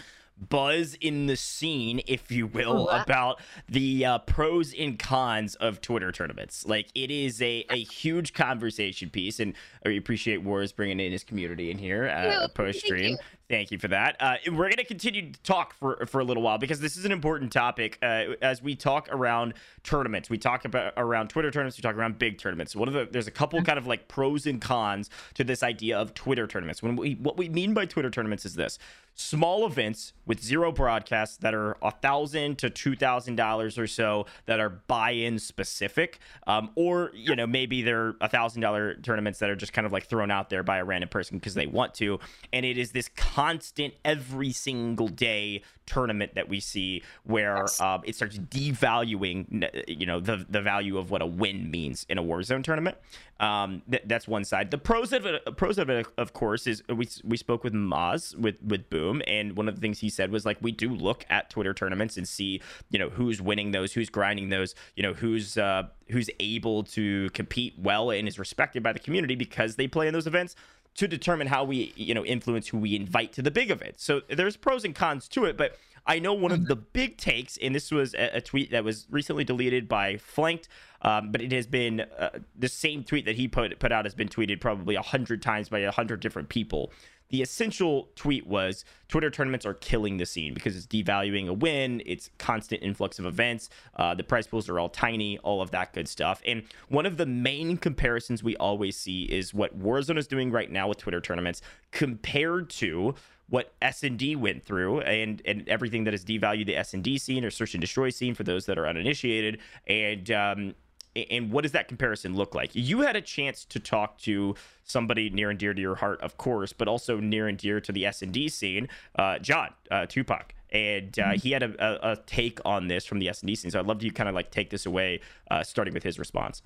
buzz in the scene, if you will, about the uh, pros and cons of Twitter tournaments. Like it is a, a huge conversation piece, and I appreciate Wars bringing in his community in here uh, post stream. Thank you for that. Uh, we're going to continue to talk for for a little while because this is an important topic. Uh, as we talk around tournaments, we talk about around Twitter tournaments, we talk around big tournaments. One of the there's a couple mm-hmm. kind of like pros and cons to this idea of Twitter tournaments. When we what we mean by Twitter tournaments is this: small events with zero broadcasts that are a thousand to two thousand dollars or so that are buy-in specific, um, or you know maybe they're a thousand dollar tournaments that are just kind of like thrown out there by a random person because they want to, and it is this constant every single day tournament that we see where uh, it starts devaluing you know the the value of what a win means in a Warzone tournament. Um, th- that's one side. The pros of it, pros of it, of course, is we we spoke with Maz with with Boom, and one of the things he said was like we do look at Twitter tournaments and see you know who's winning those, who's grinding those, you know who's uh, who's able to compete well and is respected by the community because they play in those events to determine how we you know influence who we invite to the big events. So there's pros and cons to it, but I know one of the big takes, and this was a, a tweet that was recently deleted by Flanked, um, but it has been uh, the same tweet that he put put out has been tweeted probably a hundred times by a hundred different people. The essential tweet was Twitter tournaments are killing the scene because it's devaluing a win, it's constant influx of events, uh, the prize pools are all tiny, all of that good stuff. And one of the main comparisons we always see is what Warzone is doing right now with Twitter tournaments compared to what S&D went through and and everything that has devalued the S&D scene or search and destroy scene for those that are uninitiated and um, and what does that comparison look like? You had a chance to talk to somebody near and dear to your heart, of course, but also near and dear to the S and D scene, uh, John uh, Tupac, and uh, mm-hmm. he had a, a, a, take on this from the S and D scene. So I'd love to kind of like take this away, uh, starting with his response.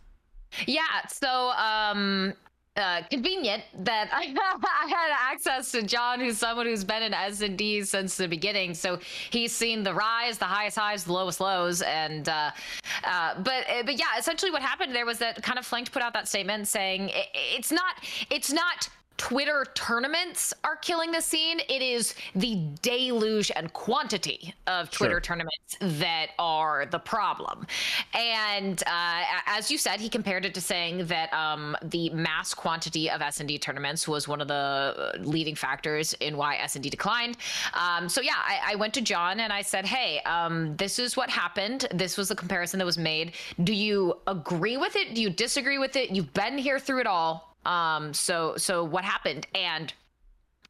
Yeah. So um, uh, convenient that I, I had access to John, who's someone who's been in S and D since the beginning. So he's seen the rise, the highest highs, the lowest lows, and uh, uh, but uh, but yeah, essentially what happened there was that kind of Flanked put out that statement saying it, it's not it's not Twitter tournaments are killing the scene. It is the deluge and quantity of Twitter sure. tournaments that are the problem. And uh, as you said, he compared it to saying that um, the mass quantity of S&D tournaments was one of the leading factors in why S&D declined. Um, so yeah, I, I, went to John and I said, hey, um, this is what happened. This was the comparison that was made. Do you agree with it? Do you disagree with it? You've been here through it all um, so so what happened? And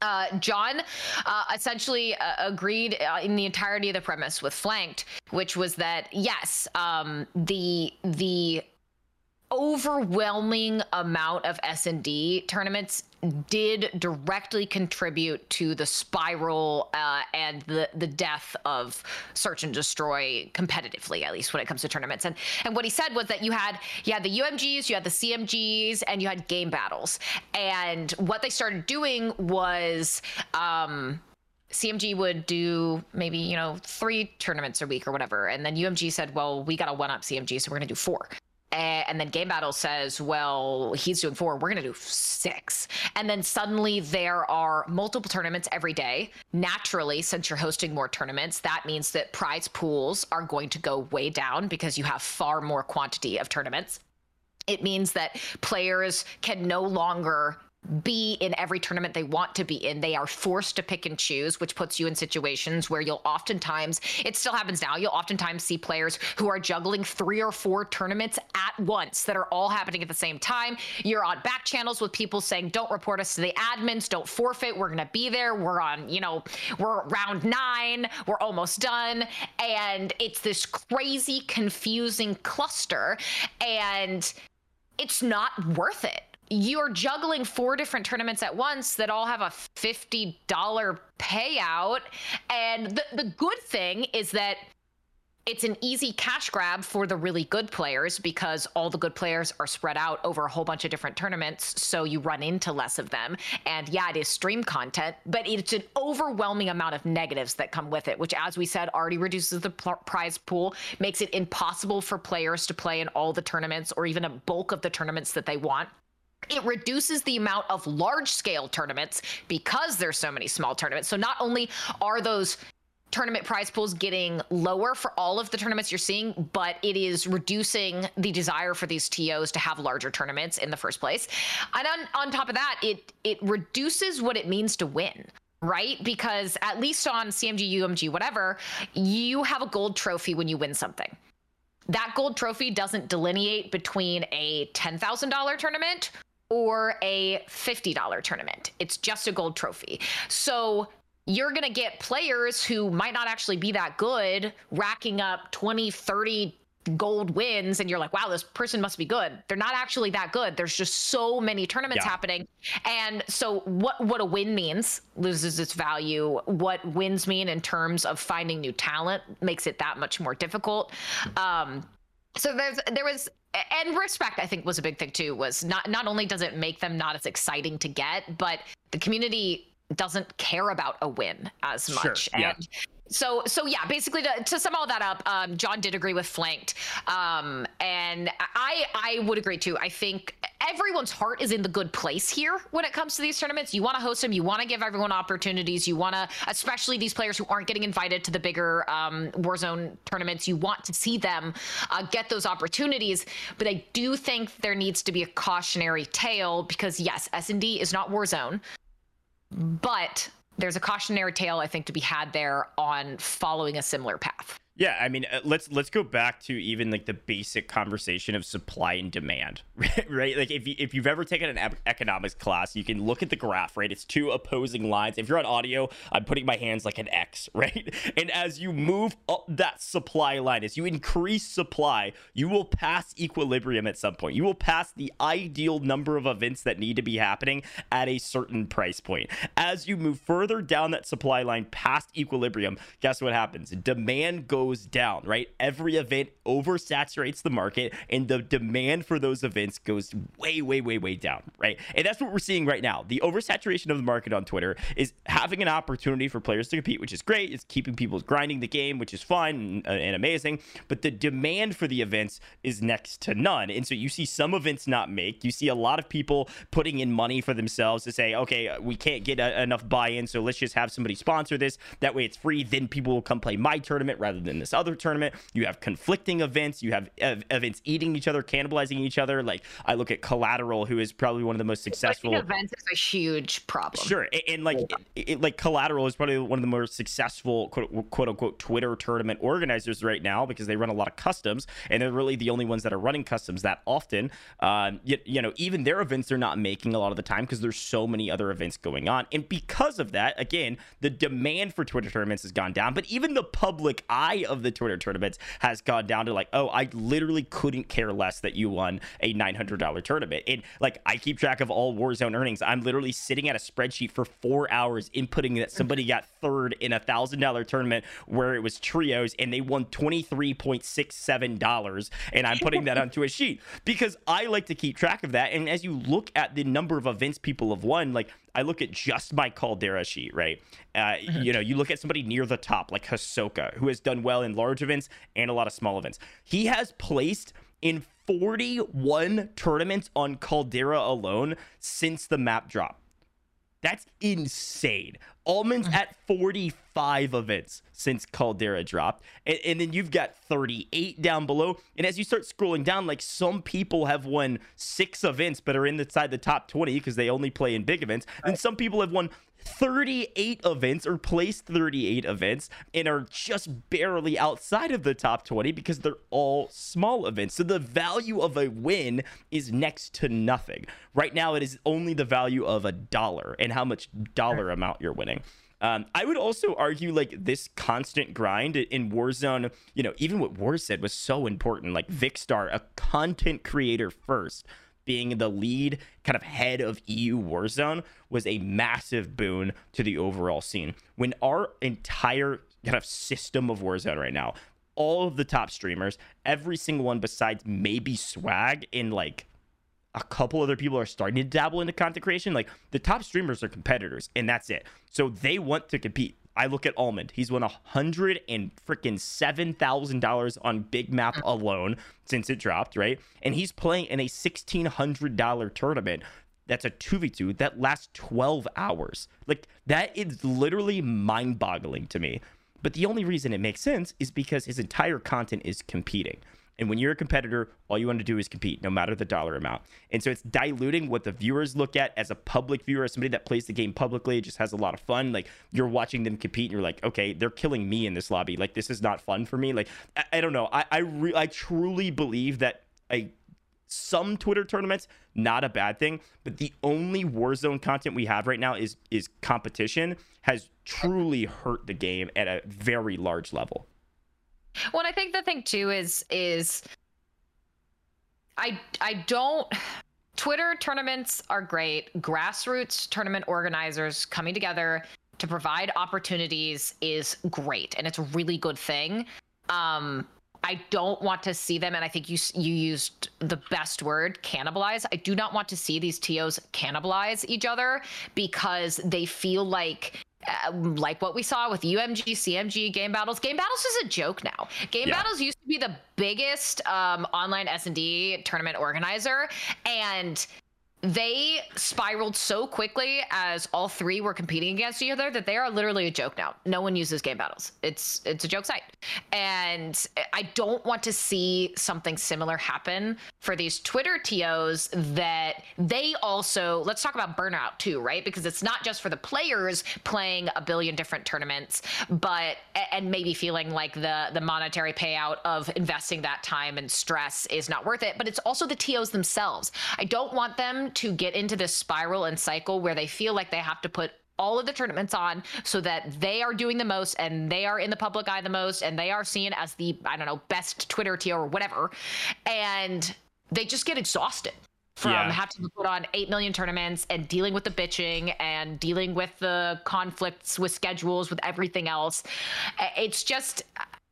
uh, John uh, essentially uh, agreed uh, in the entirety of the premise with Flanked, which was that yes, um, the the overwhelming amount of S&D tournaments did directly contribute to the spiral uh, and the the death of search and destroy competitively at least when it comes to tournaments. And and what he said was that you had you had the UMGs you had the CMGs and you had game battles. And what they started doing was um CMG would do maybe, you know, three tournaments a week or whatever. And then UMG said, well, we got to one up CMG, so we're going to do four Eh, and then Game Battle says, well, he's doing four, we're going to do six. And then suddenly there are multiple tournaments every day. Naturally, since you're hosting more tournaments, that means that prize pools are going to go way down because you have far more quantity of tournaments. It means that players can no longer be in every tournament they want to be in. They are forced to pick and choose, which puts you in situations where you'll oftentimes, it still happens now, you'll oftentimes see players who are juggling three or four tournaments at once that are all happening at the same time. You're on back channels with people saying, don't report us to the admins, don't forfeit, we're going to be there. We're on, you know, we're round nine, we're almost done. And it's this crazy, confusing cluster. And it's not worth it you're juggling four different tournaments at once that all have a $50 payout. And the, the good thing is that it's an easy cash grab for the really good players because all the good players are spread out over a whole bunch of different tournaments. So you run into less of them. And yeah, it is stream content, but it's an overwhelming amount of negatives that come with it, which, as we said, already reduces the prize pool, makes it impossible for players to play in all the tournaments or even a bulk of the tournaments that they want it reduces the amount of large scale tournaments because there's so many small tournaments. So not only are those tournament prize pools getting lower for all of the tournaments you're seeing, but it is reducing the desire for these TOs to have larger tournaments in the first place. And on, on top of that, it it reduces what it means to win right? Because at least on CMG, UMG, whatever, you have a gold trophy when you win something. That gold trophy doesn't delineate between a $10,000 tournament or a $50 tournament. It's just a gold trophy. So you're going to get players who might not actually be that good racking up 20, 30 gold wins and you're like wow this person must be good they're not actually that good there's just so many tournaments yeah. happening and so what what a win means loses its value what wins mean in terms of finding new talent makes it that much more difficult um so there's there was and respect i think was a big thing too was not not only does it make them not as exciting to get but the community doesn't care about a win as much sure, yeah. So so yeah basically to, to sum all that up um, john did agree with flanked. Um, and i i would agree too. I think everyone's heart is in the good place here when it comes to these tournaments. You want to host them. You want to give everyone opportunities. You want to especially these players who aren't getting invited to the bigger um, warzone tournaments. You want to see them uh, get those opportunities. But i do think there needs to be a cautionary tale because yes s&d is not warzone. But there's a cautionary tale I think to be had there on following a similar path. Yeah, I mean, uh, let's let's go back to even like the basic conversation of supply and demand, right? Like if you, if you've ever taken an economics class, you can look at the graph, right? It's two opposing lines. If you're on audio, I'm putting my hands like an X, right? And as you move up that supply line, as you increase supply, you will pass equilibrium at some point. You will pass the ideal number of events that need to be happening at a certain price point. As you move further down that supply line past equilibrium, guess what happens? Demand goes goes down, right? Every event oversaturates the market and the demand for those events goes way, way, way, way down, right? And that's what we're seeing right now. The oversaturation of the market on Twitter is having an opportunity for players to compete, which is great. It's keeping people grinding the game, which is fun and, uh, and amazing. But the demand for the events is next to none. And so you see some events not make. You see a lot of people putting in money for themselves to say, okay, we can't get a, enough buy in, so let's just have somebody sponsor this. That way it's free. Then people will come play my tournament rather than in this other tournament. You have conflicting events. You have ev- events eating each other, cannibalizing each other. Like I look at Collateral, who is probably one of the most successful events is a huge problem. Sure, and, and like yeah. it, it, like Collateral is probably one of the more successful quote, quote unquote Twitter tournament organizers right now because they run a lot of customs, and they're really the only ones that are running customs that often. Um, you, you know, even their events they're not making a lot of the time because there's so many other events going on, and because of that, again, the demand for Twitter tournaments has gone down. But even the public eye of the Twitter tournaments has gone down to like, oh, I literally couldn't care less that you won a $900 tournament. And like, I keep track of all Warzone earnings. I'm literally sitting at a spreadsheet for four hours inputting that somebody got third in a thousand dollar tournament where it was trios and they won $23.67. And I'm putting that onto a sheet because I like to keep track of that. And as you look at the number of events people have won, like I look at just my Caldera sheet, right? Uh, mm-hmm. You know, you look at somebody near the top like Hisoka, who has done well in large events and a lot of small events. He has placed in 41 tournaments on Caldera alone since the map drop. That's insane. Almonds at 45 events since Caldera dropped. And, and, then you've got 38 down below. And as you start scrolling down, like some people have won six events but are inside the top 20 because they only play in big events. And some people have won 38 events or placed 38 events and are just barely outside of the top 20 because they're all small events. So the value of a win is next to nothing. Right now, it is only the value of a dollar and how much dollar amount you're winning. Um, I would also argue like this constant grind in Warzone, you know, even what War said was so important. Like Vikkstar, a content creator first, being the lead kind of head of EU Warzone was a massive boon to the overall scene. When our entire kind of system of Warzone right now, all of the top streamers, every single one besides maybe Swagg in like a couple other people are starting to dabble into content creation. Like the top streamers are competitors, and that's it. So they want to compete. I look at Almond. He's won a hundred and freaking seven thousand dollars on Big Map alone since it dropped, right? And he's playing in a sixteen hundred dollar tournament. That's a two v two that lasts twelve hours. Like that is literally mind boggling to me But the only reason it makes sense is because his entire content is competing. And when you're a competitor, all you want to do is compete, no matter the dollar amount. And so it's diluting what the viewers look at as a public viewer, as somebody that plays the game publicly, just has a lot of fun. Like you're watching them compete, and you're like, okay, they're killing me in this lobby. Like this is not fun for me. Like I, I don't know. I I, re- I truly believe that a some Twitter tournaments, not a bad thing. But the only Warzone content we have right now is is competition has truly hurt the game at a very large level. Well, I think the thing too is is I I don't Twitter tournaments are great. Grassroots tournament organizers coming together to provide opportunities is great and it's a really good thing. Um I don't want to see them, and I think you you used the best word, cannibalize. I do not want to see these tos cannibalize each other because they feel like uh, like what we saw with UMG, CMG, Game Battles. Game Battles is a joke now. Game yeah. Battles used to be the biggest um, online S and D tournament organizer, and they spiraled so quickly as all three were competing against each other that they are literally a joke now. No one uses game battles. It's it's a joke site. And I don't want to see something similar happen for these Twitter TOs that they also let's talk about burnout too, right? Because it's not just for the players playing a billion different tournaments, but and maybe feeling like the the monetary payout of investing that time and stress is not worth it, but it's also the TOs themselves. I don't want them to get into this spiral and cycle where they feel like they have to put all of the tournaments on so that they are doing the most and they are in the public eye the most and they are seen as the I don't know best Twitter tier or whatever and they just get exhausted from yeah. having to put on 8 million tournaments and dealing with the bitching and dealing with the conflicts with schedules with everything else it's just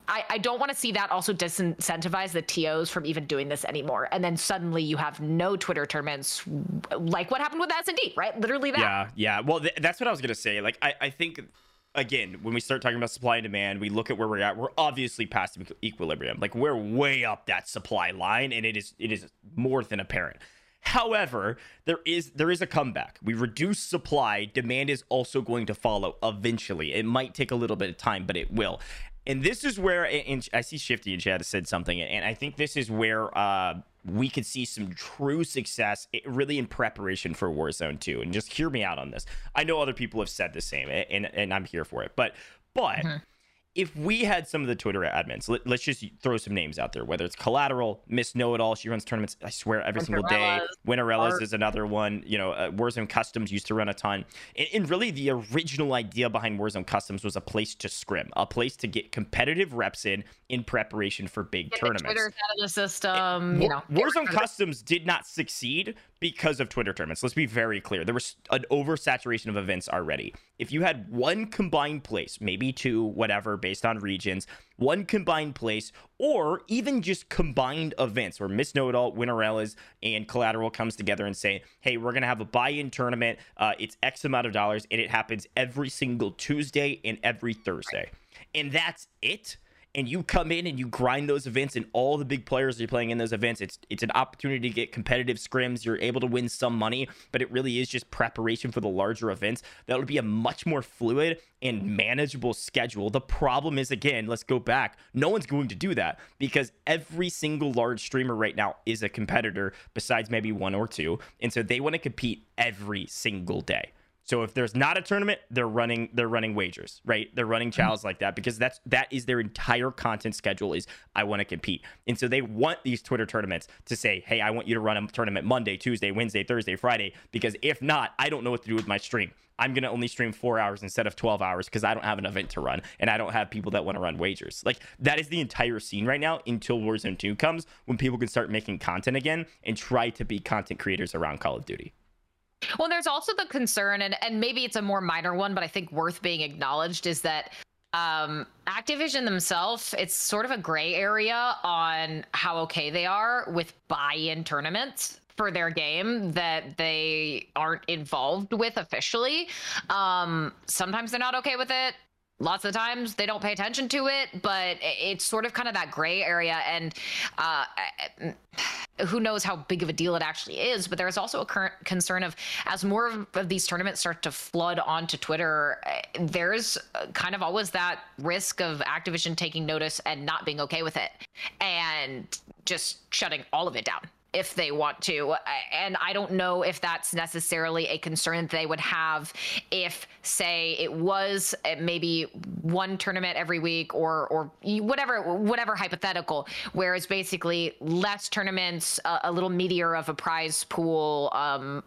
I, I don't want to see that also disincentivize the TOs from even doing this anymore. And then suddenly you have no Twitter tournaments like what happened with S&D, right? Literally that. Yeah, yeah. Well, th- that's what I was going to say. Like, I, I think, again, when we start talking about supply and demand, we look at where we're at. We're obviously past equilibrium. Like, we're way up that supply line, and it is it is more than apparent. However, there is there is a comeback. We reduce supply, demand is also going to follow eventually. It might take a little bit of time, but it will and this is where and I see Shifty and Chad said something, and I think this is where uh, we could see some true success, really in preparation for Warzone 2. And just hear me out on this. I know other people have said the same, and and I'm here for it, but but. Mm-hmm if we had some of the Twitter admins, let, us just throw some names out there, whether it's Collateral, Miss Know It All, she runs tournaments, I swear, every single day. Winterellas is another one. You know, uh, Warzone Customs used to run a ton. And, and, really, the original idea behind Warzone Customs was a place to scrim, a place to get competitive reps in in preparation for big get tournaments. Twitter out of the system. It, you know, Warzone Customs did not succeed because of Twitter tournaments. Let's be very clear. There was an oversaturation of events already. If you had one combined place, maybe two, whatever, based on regions, one combined place, or even just combined events where Miss Know It All, Winterellas, and Collateral comes together and say, hey, we're going to have a buy in tournament. Uh, it's X amount of dollars, and it happens every single Tuesday and every Thursday. And that's it and you come in and you grind those events and all the big players are playing in those events it's it's an opportunity to get competitive scrims. You're able to win some money but it really is just preparation for the larger events. That would be a much more fluid and manageable schedule. The problem is again let's go back. No one's going to do that because every single large streamer right now is a competitor besides maybe one or two. And so they want to compete every single day so if there's not a tournament, they're running they're running wagers, right? They're running mm-hmm. challenges like that because that's that is their entire content schedule is I want to compete. And so they want these Twitter tournaments to say, "Hey, I want you to run a tournament Monday, Tuesday, Wednesday, Thursday, Friday because if not, I don't know what to do with my stream. I'm going to only stream 4 hours instead of 12 hours because I don't have an event to run and I don't have people that want to run wagers." Like that is the entire scene right now until Warzone 2 comes when people can start making content again and try to be content creators around Call of Duty. Well, there's also the concern, and, and maybe it's a more minor one, but I think worth being acknowledged is that um, Activision themselves, it's sort of a gray area on how okay they are with buy in tournaments for their game that they aren't involved with officially. Um, sometimes they're not okay with it lots of the times they don't pay attention to it, but it's sort of kind of that gray area. And uh, who knows how big of a deal it actually is. But there's also a current concern of as more of these tournaments start to flood onto Twitter, there's kind of always that risk of Activision taking notice and not being okay with it and just shutting all of it down if they want to. And I don't know if that's necessarily a concern they would have if, say, it was uh, maybe one tournament every week or or whatever whatever hypothetical, where it's basically less tournaments, a, a little meatier of a prize pool, um,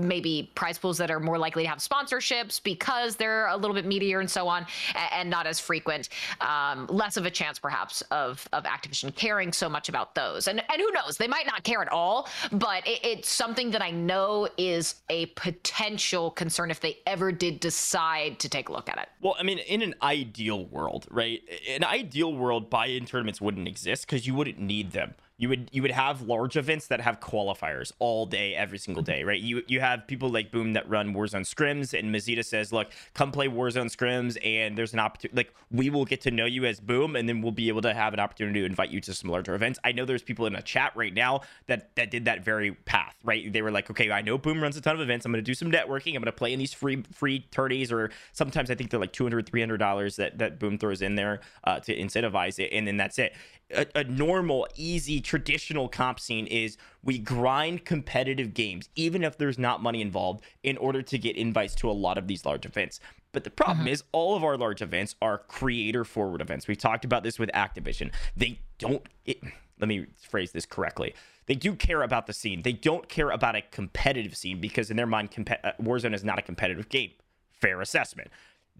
maybe prize pools that are more likely to have sponsorships because they're a little bit meatier and so on and not as frequent um, less of a chance perhaps of of activision caring so much about those. And and who knows? They might not care at all but it, it's something that i know is a potential concern if they ever did decide to take a look at it. Well i mean in an ideal world right In an ideal world buy-in tournaments wouldn't exist because you wouldn't need them you would you would have large events that have qualifiers all day every single day right? You you have people like boom that run warzone scrims and mazita says look come play warzone scrims and there's an opportunity like we will get to know you as boom and then we'll be able to have an opportunity to invite you to some larger events. I know there's people in a chat right now that that did that very path right? They were like okay i know boom runs a ton of events. I'm going to do some networking. I'm going to play in these free free tourneys or sometimes i think they're like 200 300 dollars that that boom throws in there uh, to incentivize it and then that's it a, a, normal, easy, traditional comp scene is we grind competitive games, even if there's not money involved, in order to get invites to a lot of these large events. But the problem mm-hmm. is, all of our large events are creator forward events. We've talked about this with Activision. They don't, it, let me phrase this correctly. They do care about the scene. They don't care about a competitive scene because, in their mind, comp- uh, Warzone is not a competitive game. Fair assessment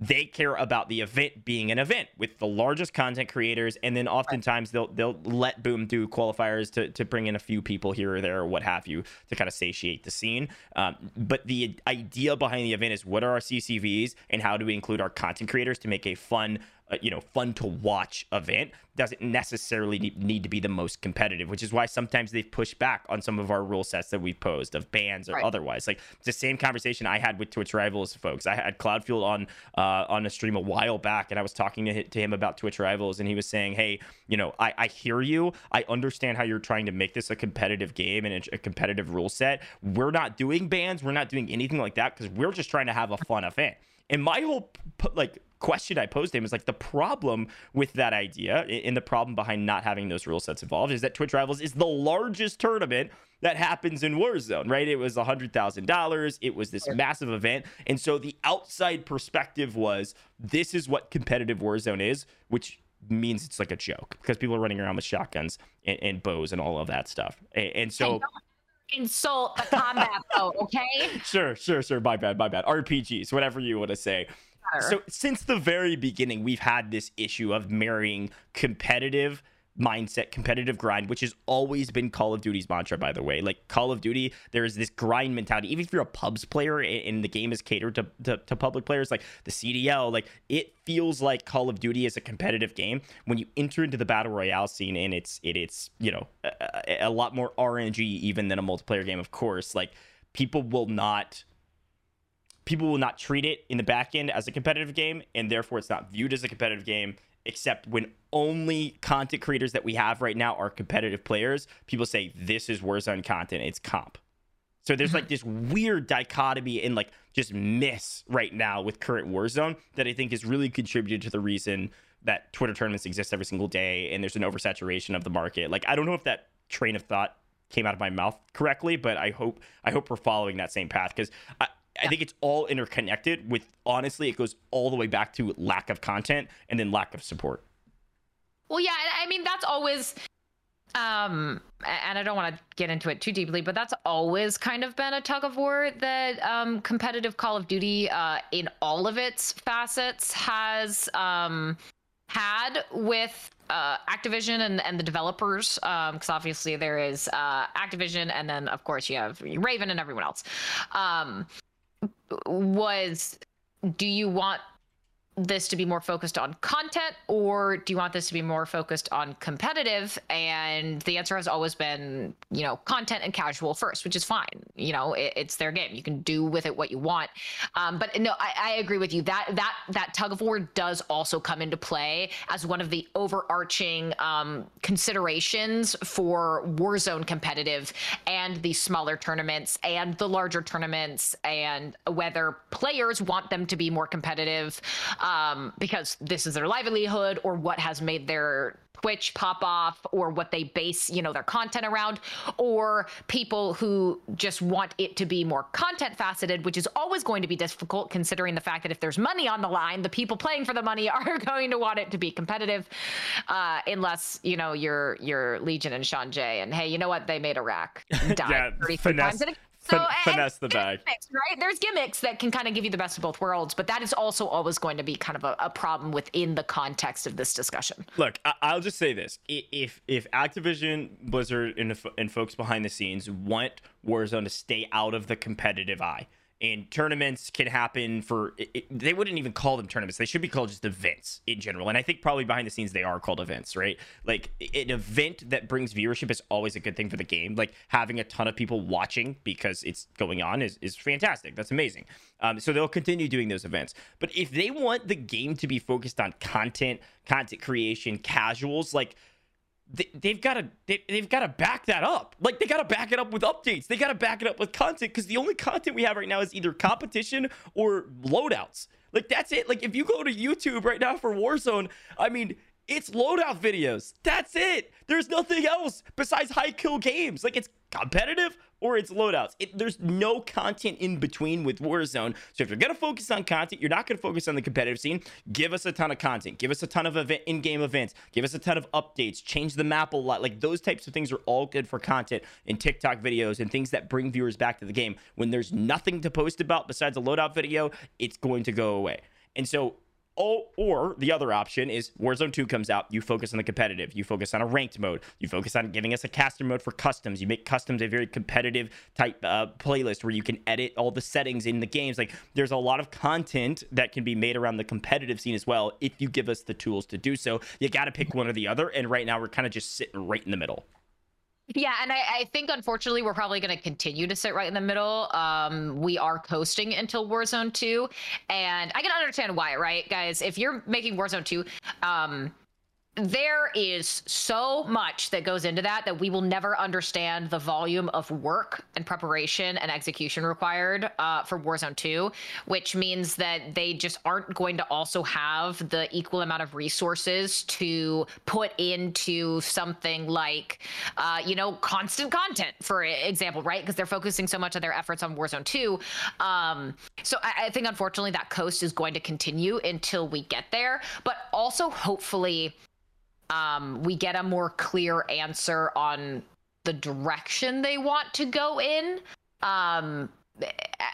they care about the event being an event with the largest content creators and then oftentimes they'll they'll let boom do qualifiers to, to bring in a few people here or there or what have you to kind of satiate the scene. Um, but the idea behind the event is what are our ccvs and how do we include our content creators to make a fun uh, you know fun to watch event doesn't necessarily need to be the most competitive which is why sometimes they've pushed back on some of our rule sets that we've posed of bans or right. otherwise. Like it's the same conversation i had with twitch rivals folks. I had cloudfield on uh, on a stream a while back and i was talking to, to him about twitch rivals and he was saying hey you know I, I hear you. I understand how you're trying to make this a competitive game and a, a competitive rule set. We're not doing bans. We're not doing anything like that because we're just trying to have a fun event. And my whole like question I posed to him is like the problem with that idea and the problem behind not having those rule sets involved is that Twitch Rivals is the largest tournament that happens in Warzone, right? It was $100,000. It was this massive event. And so the outside perspective was this is what competitive Warzone is, which means it's like a joke because people are running around with shotguns and, and bows and all of that stuff. And, and so insult the combat bow, okay? Sure, sure, sure. My bad, my bad. RPGs, whatever you want to say. So since the very beginning, we've had this issue of marrying competitive mindset, competitive grind, which has always been Call of Duty's mantra, by the way. Like Call of Duty, there is this grind mentality. Even if you're a pubs player and the game is catered to, to, to, public players, like the CDL, like it feels like Call of Duty is a competitive game. When you enter into the battle royale scene and it's it, it's you know a, a lot more RNG even than a multiplayer game, of course. Like people will not people will not treat it in the back end as a competitive game, and therefore it's not viewed as a competitive game. Except when only content creators that we have right now are competitive players, people say this is Warzone content. It's comp. So there's like this mm-hmm. weird dichotomy and like just miss right now with current Warzone that I think has really contributed to the reason that Twitter tournaments exist every single day and there's an oversaturation of the market. Like I don't know if that train of thought came out of my mouth correctly, but I hope I hope we're following that same path because I think it's all interconnected with honestly, it goes all the way back to lack of content and then lack of support. Well, yeah, I mean, that's always um and i don't want to get into it too deeply but that's always kind of been a tug of war that um competitive call of duty uh in all of its facets has um had with uh, Activision and, and the developers, because um, obviously there is uh, Activision, and then of course you have Raven and everyone else. Um, was do you want this to be more focused on content or do you want this to be more focused on competitive? And the answer has always been you know content and casual first which is fine. You know it, it's their game. You can do with it what you want. Um, but no I, I, agree with you. That that that tug of war does also come into play as one of the overarching um, considerations for warzone competitive and the smaller tournaments and the larger tournaments and whether players want them to be more competitive. um, because this is their livelihood or what has made their Twitch pop off or what they base, you know, their content around, or people who just want it to be more content faceted, which is always going to be difficult considering the fact that if there's money on the line, the people playing for the money are going to want it to be competitive, uh, unless you know you're you're Legion and Sean J. And hey, you know what? They made a rack yeah, 33 finesse. times. So finesse the bag, gimmicks, right? There's gimmicks that can kind of give you the best of both worlds, but that is also always going to be kind of a, a problem within the context of this discussion. Look, I- will just say this: if if Activision, Blizzard, and, and folks behind the scenes want Warzone to stay out of the competitive eye, and tournaments can happen for it, they wouldn't even call them tournaments. They should be called just events in general. And i think probably behind the scenes they are called events right? Like an event that brings viewership is always a good thing for the game. Like having a ton of people watching because it's going on is, is fantastic. That's amazing. Um, so they'll continue doing those events. But if they want the game to be focused on content content creation casuals like they, have got to they, they've got to back that up. Like they got to back it up with updates. They got to back it up with content because the only content we have right now is either competition or loadouts. Like that's it. Like if you go to YouTube right now for Warzone, I mean, it's loadout videos. That's it. There's nothing else besides high kill games. Like it's competitive or it's loadouts. It, there's no content in between with Warzone. So if you're going to focus on content, you're not going to focus on the competitive scene. Give us a ton of content. Give us a ton of event, in-game events. Give us a ton of updates. Change the map a lot. Like those types of things are all good for content and TikTok videos and things that bring viewers back to the game. When there's nothing to post about besides a loadout video, it's going to go away. And so Oh, or the other option is Warzone 2 comes out, you focus on the competitive, you focus on a ranked mode, you focus on giving us a caster mode for customs, you make customs a very competitive type uh, playlist where you can edit all the settings in the games. Like there's a lot of content that can be made around the competitive scene as well if you give us the tools to do so. You got to pick one or the other, and right now we're kind of just sitting right in the middle. Yeah, and I, I, think unfortunately we're probably going to continue to sit right in the middle. Um, we are coasting until Warzone 2, and I can understand why, right, guys? If you're making Warzone 2, um, there is so much that goes into that that we will never understand the volume of work and preparation and execution required uh, for Warzone 2, which means that they just aren't going to also have the equal amount of resources to put into something like, uh, you know, constant content, for example, right? Because they're focusing so much of their efforts on Warzone 2. Um, so I, I think, unfortunately, that coast is going to continue until we get there. But also, hopefully, um, we get a more clear answer on the direction they want to go in um,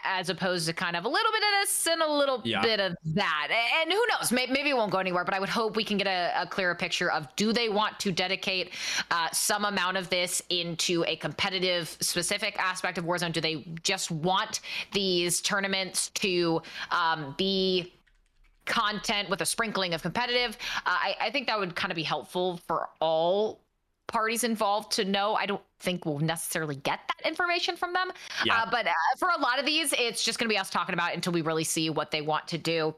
as opposed to kind of a little bit of this and a little yeah. bit of that. And who knows, maybe, maybe, it won't go anywhere, but I would hope we can get a, a clearer picture of do they want to dedicate uh, some amount of this into a competitive specific aspect of Warzone? Do they just want these tournaments to um, be content with a sprinkling of competitive. Uh, I, I think that would kind of be helpful for all parties involved to know. I don't think we'll necessarily get that information from them. Yeah. Uh, but uh, for a lot of these, it's just going to be us talking about until we really see what they want to do.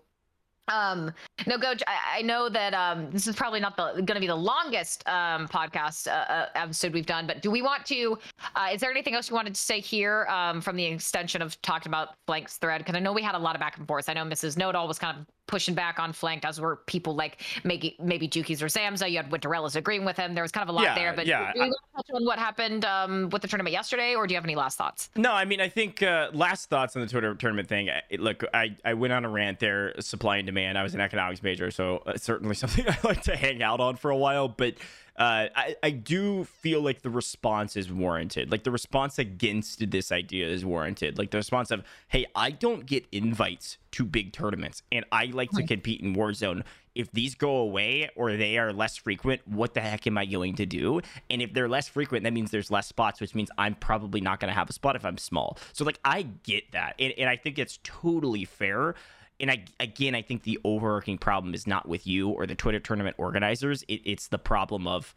Um, no, Gojj, I, I know that um, this is probably not going to be the longest um, podcast uh, uh, episode we've done, but do we want to? Uh, is there anything else you wanted to say here um, from the extension of talking about Blank's thread? Because I know we had a lot of back and forth. I know Mrs. Nodal was kind of pushing back on Flanked, as were people like maybe maybe Jukeyz or Zamza. You had Winterella's agreeing with him. There was kind of a lot yeah, there. But yeah, do you want to touch on what happened um, with the tournament yesterday, or do you have any last thoughts? No, I mean I think uh, last thoughts on the Twitter tournament thing. look, I I went on a rant there, supply and demand. I was an economics major, so certainly something I like to hang out on for a while, but uh, I, I do feel like the response is warranted. Like the response against this idea is warranted. Like the response of, hey, I don't get invites to big tournaments and I like to compete in Warzone. If these go away or they are less frequent, what the heck am I going to do? And if they're less frequent, that means there's less spots, which means I'm probably not going to have a spot if I'm small. So, like, I get that. And, and I think it's totally fair and I again, I think the overarching problem is not with you or the Twitter tournament organizers. It, it's the problem of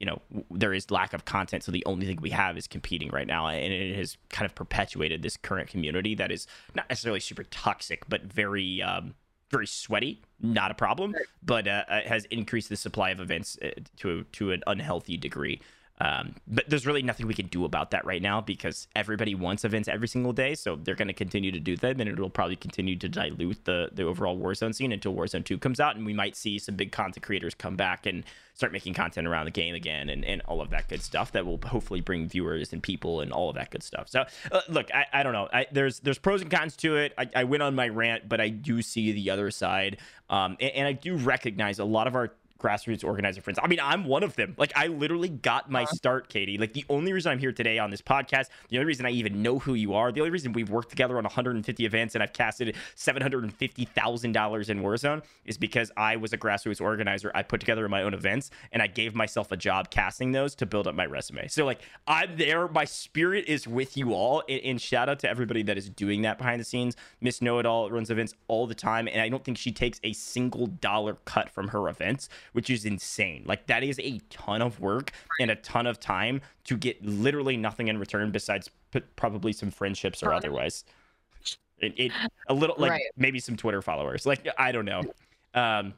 you know there is lack of content, so the only thing we have is competing right now, and it has kind of perpetuated this current community that is not necessarily super toxic, but very um, very sweaty. Not a problem, but uh, has increased the supply of events uh, to to an unhealthy degree. Um, but there's really nothing we can do about that right now because everybody wants events every single day. So they're going to continue to do them, and it'll probably continue to dilute the the overall Warzone scene until Warzone 2 comes out, and we might see some big content creators come back and start making content around the game again, and, and all of that good stuff that will hopefully bring viewers and people and all of that good stuff. So uh, look, I, I don't know. I, there's there's pros and cons to it. I, I went on my rant, but I do see the other side, um, and, and I do recognize a lot of our grassroots organizer friends. I mean, I'm one of them. Like, I literally got my uh-huh. start, Katie. Like, the only reason I'm here today on this podcast, the only reason I even know who you are, the only reason we've worked together on 150 events and I've casted $750,000 in Warzone is because I was a grassroots organizer. I put together my own events and I gave myself a job casting those to build up my resume. So, like, I'm there. My spirit is with you all. And, and shout out to everybody that is doing that behind the scenes. Miss Know It All runs events all the time. And I don't think she takes a single dollar cut from her events, which is insane. Like that is a ton of work and a ton of time to get literally nothing in return besides probably some friendships or otherwise. It, it a little like right. maybe some Twitter followers. Like I don't know. Um,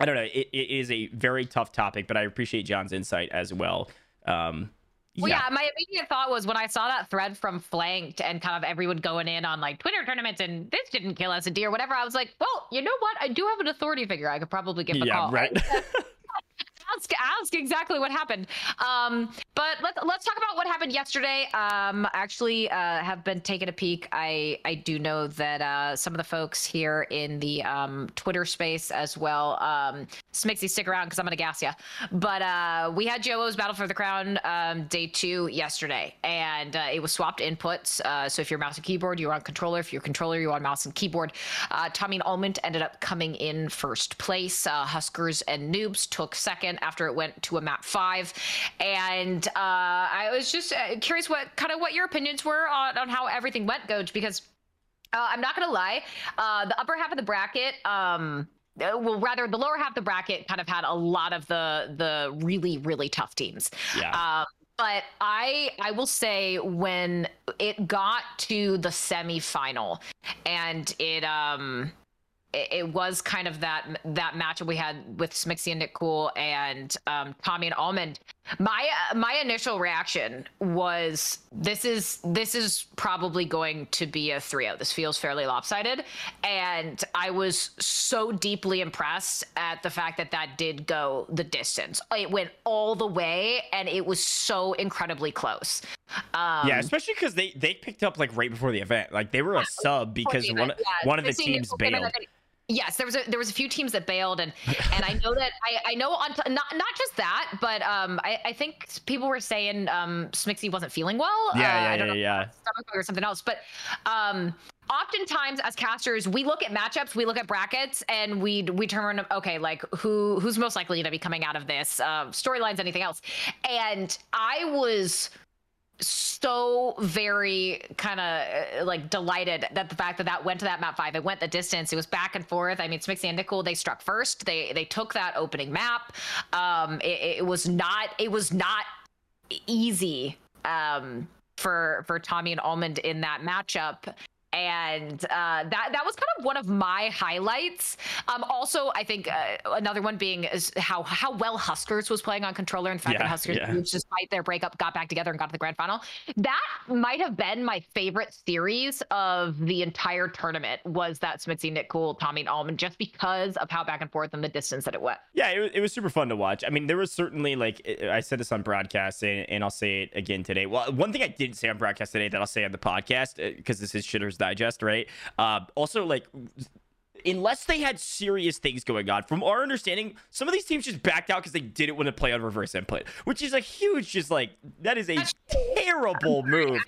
I don't know. It, it is a very tough topic, but I appreciate John's insight as well. Um, well, yeah. yeah. my immediate thought was when I saw that thread from Flanked and kind of everyone going in on like Twitter tournaments and this didn't kill us a deer, whatever. I was like, well, you know what? I do have an authority figure. I could probably give a yeah, call. Right. ask ask exactly what happened. Um, but let's let's talk about what happened yesterday. Um, actually, uh, have been taking a peek. I I do know that uh, some of the folks here in the um, Twitter space as well. Um, Smixy, stick around because I'm gonna gas you. But uh, we had JoeO's Battle for the Crown um, day two yesterday, and uh, it was swapped inputs. Uh, so if you're mouse and keyboard, you're on controller. If you're controller, you're on mouse and keyboard. Uh, Tommy and Almond ended up coming in first place. Uh, Huskers and Noobs took second after it went to a map five. And uh, I was just uh, curious what kind of what your opinions were on, on how everything went, Gojj, because uh, I'm not gonna lie, uh, the upper half of the bracket. Um, uh, well rather the lower half of the bracket kind of had a lot of the the really really tough teams yeah. Um, but I I will say when it got to the semifinal and it um it, was kind of that that matchup we had with Smixy and Nick Cool and um, Tommy and Almond. My my initial reaction was this is this is probably going to be a 3-0. This feels fairly lopsided, and I was so deeply impressed at the fact that that did go the distance. It went all the way, and it was so incredibly close. Um, yeah, especially because they they picked up like right before the event. Like they were a sub because one yeah, one of the teams bailed. Yes, there was a there was a few teams that bailed, and and I know that I, I know on t- not not just that, but um I, I think people were saying um Smixy wasn't feeling well. Yeah, uh, yeah, I don't yeah, know, yeah. Stomach or something else, but um oftentimes as casters we look at matchups we look at brackets and we we determine okay like who who's most likely to be coming out of this uh, storylines anything else and i was so very kind of uh, like delighted that the fact that that went to that map five, it went the distance. It was back and forth. I mean, Smixy and Nick Cool, they struck first. They they took that opening map. Um, it, it was not it was not easy um, for for Tommy and Almond in that matchup and uh, that that was kind of one of my highlights. Um, also, I think uh, another one being is how how well Huskers was playing on controller. In fact, yeah, Huskers, yeah. despite their breakup, got back together and got to the grand final. That might have been my favorite series of the entire tournament. Was that Smixy, Nick Cool, Tommy, and Almond, just because of how back and forth and the distance that it went. Yeah, it was, it was super fun to watch. I mean, there was certainly like I said this on broadcast, and, and I'll say it again today. Well, one thing I didn't say on broadcast today that I'll say on the podcast because uh, this is shitters Digest, right? Uh, also, like unless they had serious things going on, from our understanding, some of these teams just backed out because they didn't want to play on reverse input, which is a huge, just like that is a terrible move.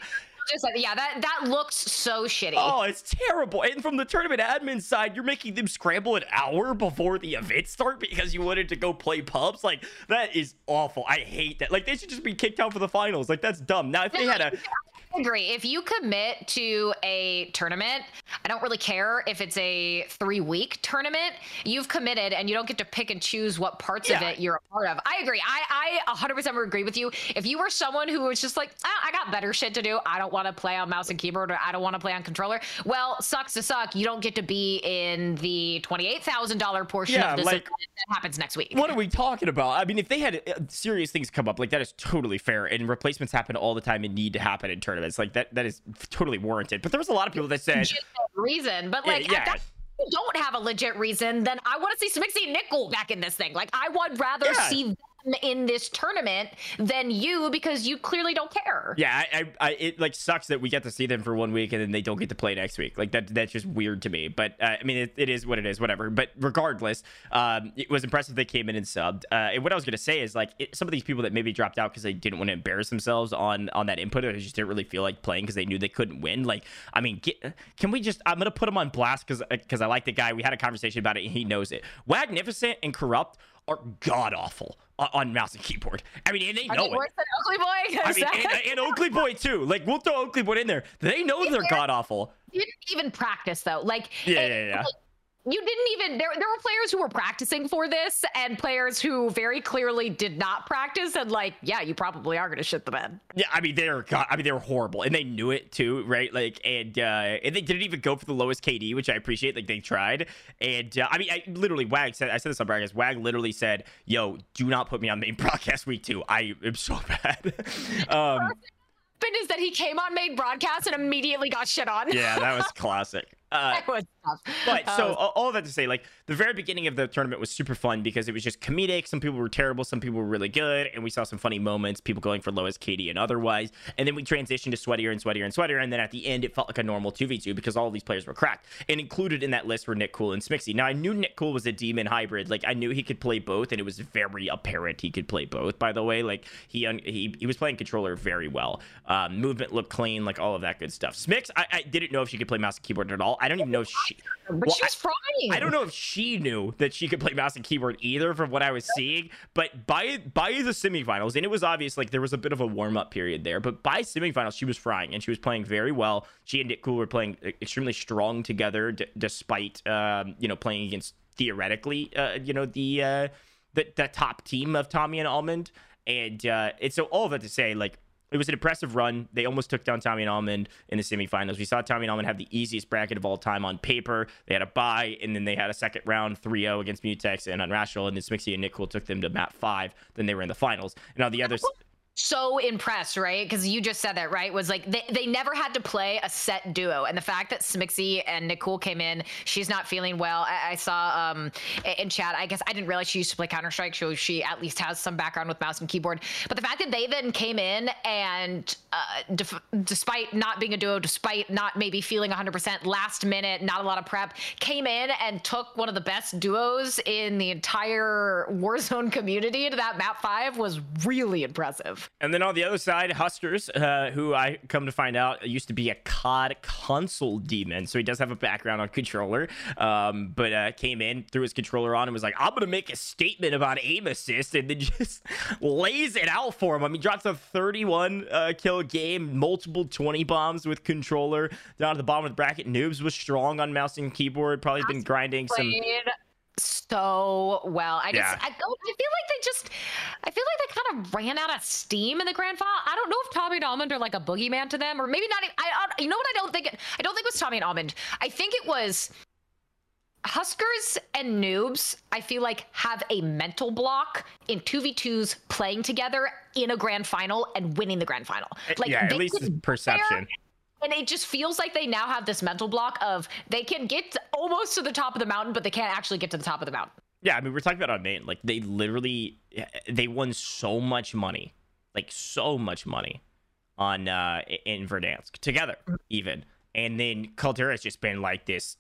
Just like, yeah, that that looks so shitty. Oh, it's terrible. And from the tournament admin side, you're making them scramble an hour before the event start because you wanted to go play pubs. Like that is awful. I hate that. Like they should just be kicked out for the finals. Like that's dumb. Now if they had a agree. If you commit to a tournament, I don't really care if it's a three week tournament. You've committed and you don't get to pick and choose what parts yeah. of it you're a part of. I agree. I, I 100% agree with you. If you were someone who was just like, ah, I got better shit to do, I don't want to play on mouse and keyboard or I don't want to play on controller, well, sucks to suck. You don't get to be in the $28,000 portion yeah, of this like, that happens next week. What are we talking about? I mean, if they had uh, serious things come up, like that is totally fair. And replacements happen all the time and need to happen in tournaments. It's like that, that is totally warranted. But there was a lot of people that said reason, but like yeah, yeah. you don't have a legit reason, then I want to see Smixy Nick Cool back in this thing. Like I would rather yeah. see in this tournament than you because you clearly don't care. Yeah, I, I, I, it like sucks that we get to see them for one week and then they don't get to play next week. Like that, that's just weird to me. But uh, I mean, it, it is what it is, whatever. But regardless, um, it was impressive they came in and subbed. Uh, and what I was gonna say is like it, some of these people that maybe dropped out because they didn't want to embarrass themselves on on that input or they just didn't really feel like playing because they knew they couldn't win. Like, I mean, get, can we just? I'm gonna put them on blast because because I like the guy. We had a conversation about it and he knows it. Magnificent and corrupt are god awful on mouse and keyboard. I mean, and they know it. Oakley Boy. I mean, and, and, Oakley Boy too. Like, we'll throw Oakley Boy in there. They know they're god awful. You didn't even practice though. Like, yeah, yeah, yeah. Like, you didn't even there there were players who were practicing for this and players who very clearly did not practice and like yeah you probably are going to shit the bed. Yeah i mean they're i mean they were horrible and they knew it too right? Like and uh and they didn't even go for the lowest kd which i appreciate like they tried. And uh, i mean i literally wag said i said this on broadcast wag literally said yo do not put me on main broadcast week two. I am so bad. Um is that he came on main broadcast and immediately got shit on. Yeah that was classic. Uh, but so all that to say, like the very beginning of the tournament was super fun because it was just comedic. Some people were terrible, some people were really good, and we saw some funny moments. People going for lowest KD and otherwise, and then we transitioned to sweatier and sweatier and sweatier, and then at the end it felt like a normal two v two because all these players were cracked. And included in that list were Nick Cool and Smixy. Now I knew Nick Cool was a demon hybrid. Like I knew he could play both, and it was very apparent he could play both. By the way, like he un- he he was playing controller very well. Um, movement looked clean, like all of that good stuff. Smix, I, I didn't know if she could play mouse and keyboard at all. I don't even know if she. But well, she was frying. I, I, don't know if she knew that she could play mouse and keyboard either, from what I was seeing. But by by the semifinals, and it was obvious like there was a bit of a warm up period there. But by semifinals, she was frying and she was playing very well. She and Nick Cool were playing extremely strong together, d- despite um, you know playing against theoretically uh, you know the uh, the the top team of Tommy and Almond. And uh, it's so all of that to say, like it was an impressive run. They almost took down Tommy and Almond in the semifinals. We saw Tommy and Almond have the easiest bracket of all time on paper. They had a bye, and then they had a second round 3 0 against Mutex and Unrational, and then Smixy and Nick Cool took them to map five. Then they were in the finals. And on the other so impressed, right? Because you just said that, right? Was like they, they never had to play a set duo. And the fact that Smixy and Nick Cool came in, she's not feeling well. I, I saw um in chat, I guess I didn't realize she used to play Counter Strike, so she at least has some background with mouse and keyboard. But the fact that they then came in and uh, def- despite not being a duo, despite not maybe feeling 100% last minute, not a lot of prep, came in and took one of the best duos in the entire Warzone community to that map five was really impressive. And then on the other side, Huskers, uh, who I come to find out used to be a COD console demon. So he does have a background on controller, um, but uh, came in, threw his controller on, and was like, I'm going to make a statement about aim assist, and then just lays it out for him. I mean, drops a 31 uh, kill game, multiple 20 bombs with controller down at the bottom of the bracket. Noobs was strong on mouse and keyboard, probably been grinding some so well. I just yeah. I, I, feel like they just I feel like they kind of ran out of steam in the grand final. I don't know if Tommy and Almond are like a boogeyman to them, or maybe not. I, I you know what I don't think. It, I don't think it was Tommy and Almond. I think it was Huskers and Noobs. I feel like have a mental block in two v twos playing together in a grand final and winning the grand final. Eh, like yeah, at least perception and it just feels like they now have this mental block of they can get almost to the top of the mountain, but they can't actually get to the top of the mountain. Yeah, I mean, we're talking about on main. Like they literally, they won so much money, like so much money, on uh in Verdansk together, even. And then Caldera has just been like this.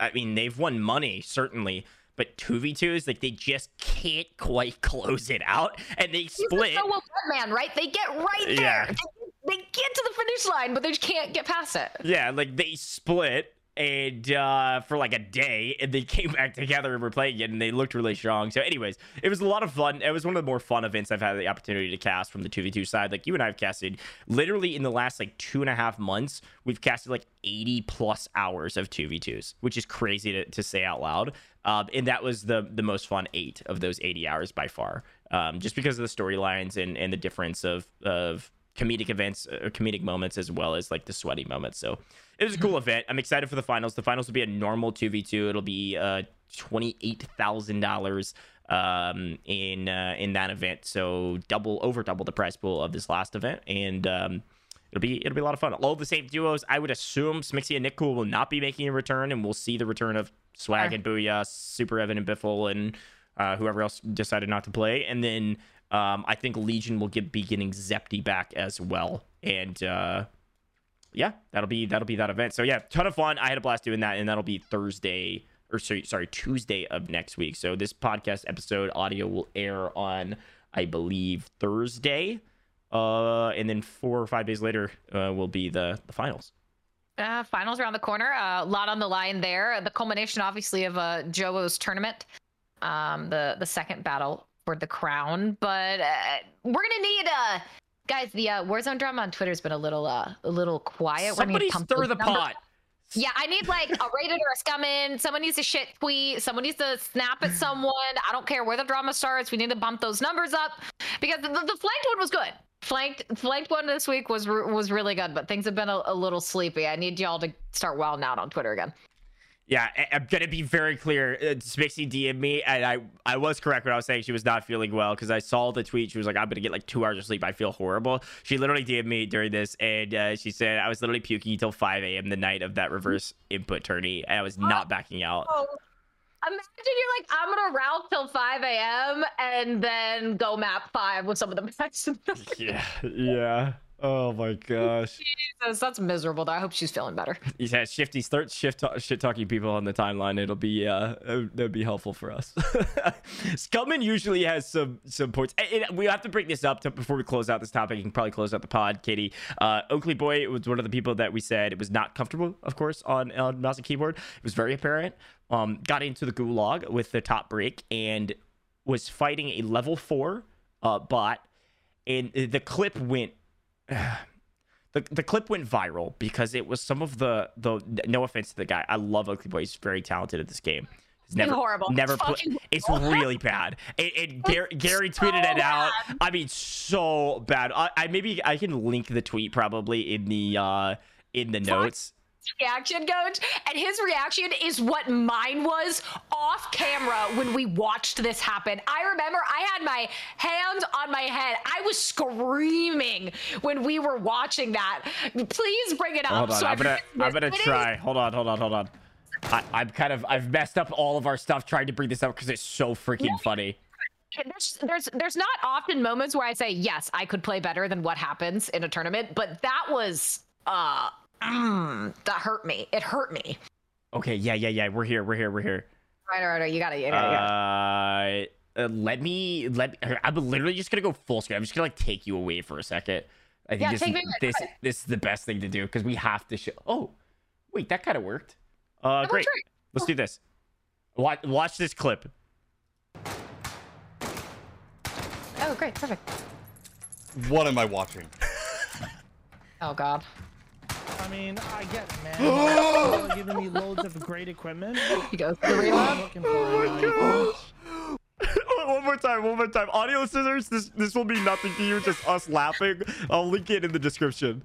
I mean, they've won money certainly, but two v twos, like they just can't quite close it out, and they split. So man, right? They get right there. Yeah. They, get to the finish line, but they just can't get past it. Yeah, like they split and uh, for like a day, and they came back together and were playing it, and they looked really strong. So, anyways, it was a lot of fun. It was one of the more fun events I've had the opportunity to cast from the two v two side. Like you and I have casted literally in the last like two and a half months, we've casted like eighty plus hours of two v twos, which is crazy to, to say out loud. Um, and that was the the most fun eight of those eighty hours by far, um, just because of the storylines and and the difference of of comedic events or uh, comedic moments as well as like the sweaty moments. So it was a cool event. I'm excited for the finals. The finals will be a normal 2v2. It'll be uh $28,000 um in uh, in that event. So double over double the prize pool of this last event and um It'll be it'll be a lot of fun. All the same duos. I would assume Smixy and Nick Cool will not be making a return, and we'll see the return of Swagg and Booyah, Super Evan and Biffle, and uh, whoever else decided not to play. And then um, I think Legion will get be getting Zepti back as well. And uh, yeah, that'll be that'll be that event. So yeah, ton of fun. I had a blast doing that, and that'll be Thursday or sorry, sorry Tuesday of next week. So this podcast episode audio will air on I believe Thursday, uh, and then four or five days later uh, will be the the finals. Uh, finals around the corner. Uh, a lot on the line there. The culmination, obviously, of uh, Jovo's tournament. Um, the the second battle for the crown. But uh, we're gonna need uh guys. The uh, Warzone drama on Twitter has been a little uh a little quiet. Somebody stir the pot. Yeah, I need like a rated or a scummin. Someone needs to shit tweet. Someone needs to snap at someone. I don't care where the drama starts. We need to bump those numbers up because the, the flanked one was good. Flanked flanked one this week was was really good, but things have been a, a little sleepy. I need y'all to start wilding out on Twitter again. Yeah, I'm gonna be very clear. Uh, Smixy DM'd me, and I I was correct when I was saying she was not feeling well because I saw the tweet. She was like, "I'm gonna get like two hours of sleep. I feel horrible." She literally DM'd me during this, and uh, she said I was literally puking until 5 a.m. the night of that reverse input tourney, and I was not backing out. Oh, imagine you're like, I'm gonna route till 5 a.m. and then go map five with some of the matches. yeah, yeah. Oh my gosh. Jesus, that's miserable. Though. I hope she's feeling better. He says Shifty starts shift shit talking people on the timeline. It'll be uh that'd be helpful for us. Scumman usually has some some points. And we have to bring this up to, before we close out this topic. You can probably close out the pod, Katie. Uh, Oakley Boy was one of the people that we said it was not comfortable, of course, on on mouse and keyboard. It was very apparent. Um, got into the gulag with the top break and was fighting a level four uh bot, and the clip went the the clip went viral because it was some of the the no offense to the guy. I love Oakley Boy. He's very talented at this game. He's never horrible. Never played. It's really bad. It, it Gary, Gary tweeted so it out. Bad. I mean, so bad. I, I, maybe I can link the tweet probably in the uh in the notes reaction, coach, and his reaction is what mine was off camera when we watched this happen. I remember I had my hands on my head. I was screaming when we were watching that. Please bring it up. Hold on, so I'm gonna, I'm gonna try. Hold on, hold on, hold on. I, I'm kind of, I've messed up all of our stuff trying to bring this up because it's so freaking funny there's there's there's not often moments where I say yes, I could play better than what happens in a tournament, but that was uh mm, that hurt me. It hurt me. Okay, yeah, yeah, yeah. We're here. We're here. We're here. Right, right, right. You got it. You got it. You got it. Uh, uh, let me let. I'm literally just gonna go full screen. I'm just gonna like take you away for a second. I think yeah, this, is, this, this is the best thing to do because we have to show. Oh, wait, that kind of worked. Uh, great. Let's do this. Watch, watch this clip. Oh, great, perfect. What am I watching? oh God. I mean, I get it, man. giving me loads of great equipment. He goes, the I'm looking for oh one more time, one more time. Audio scissors, this this will be nothing to you, just us laughing. I'll link it in the description.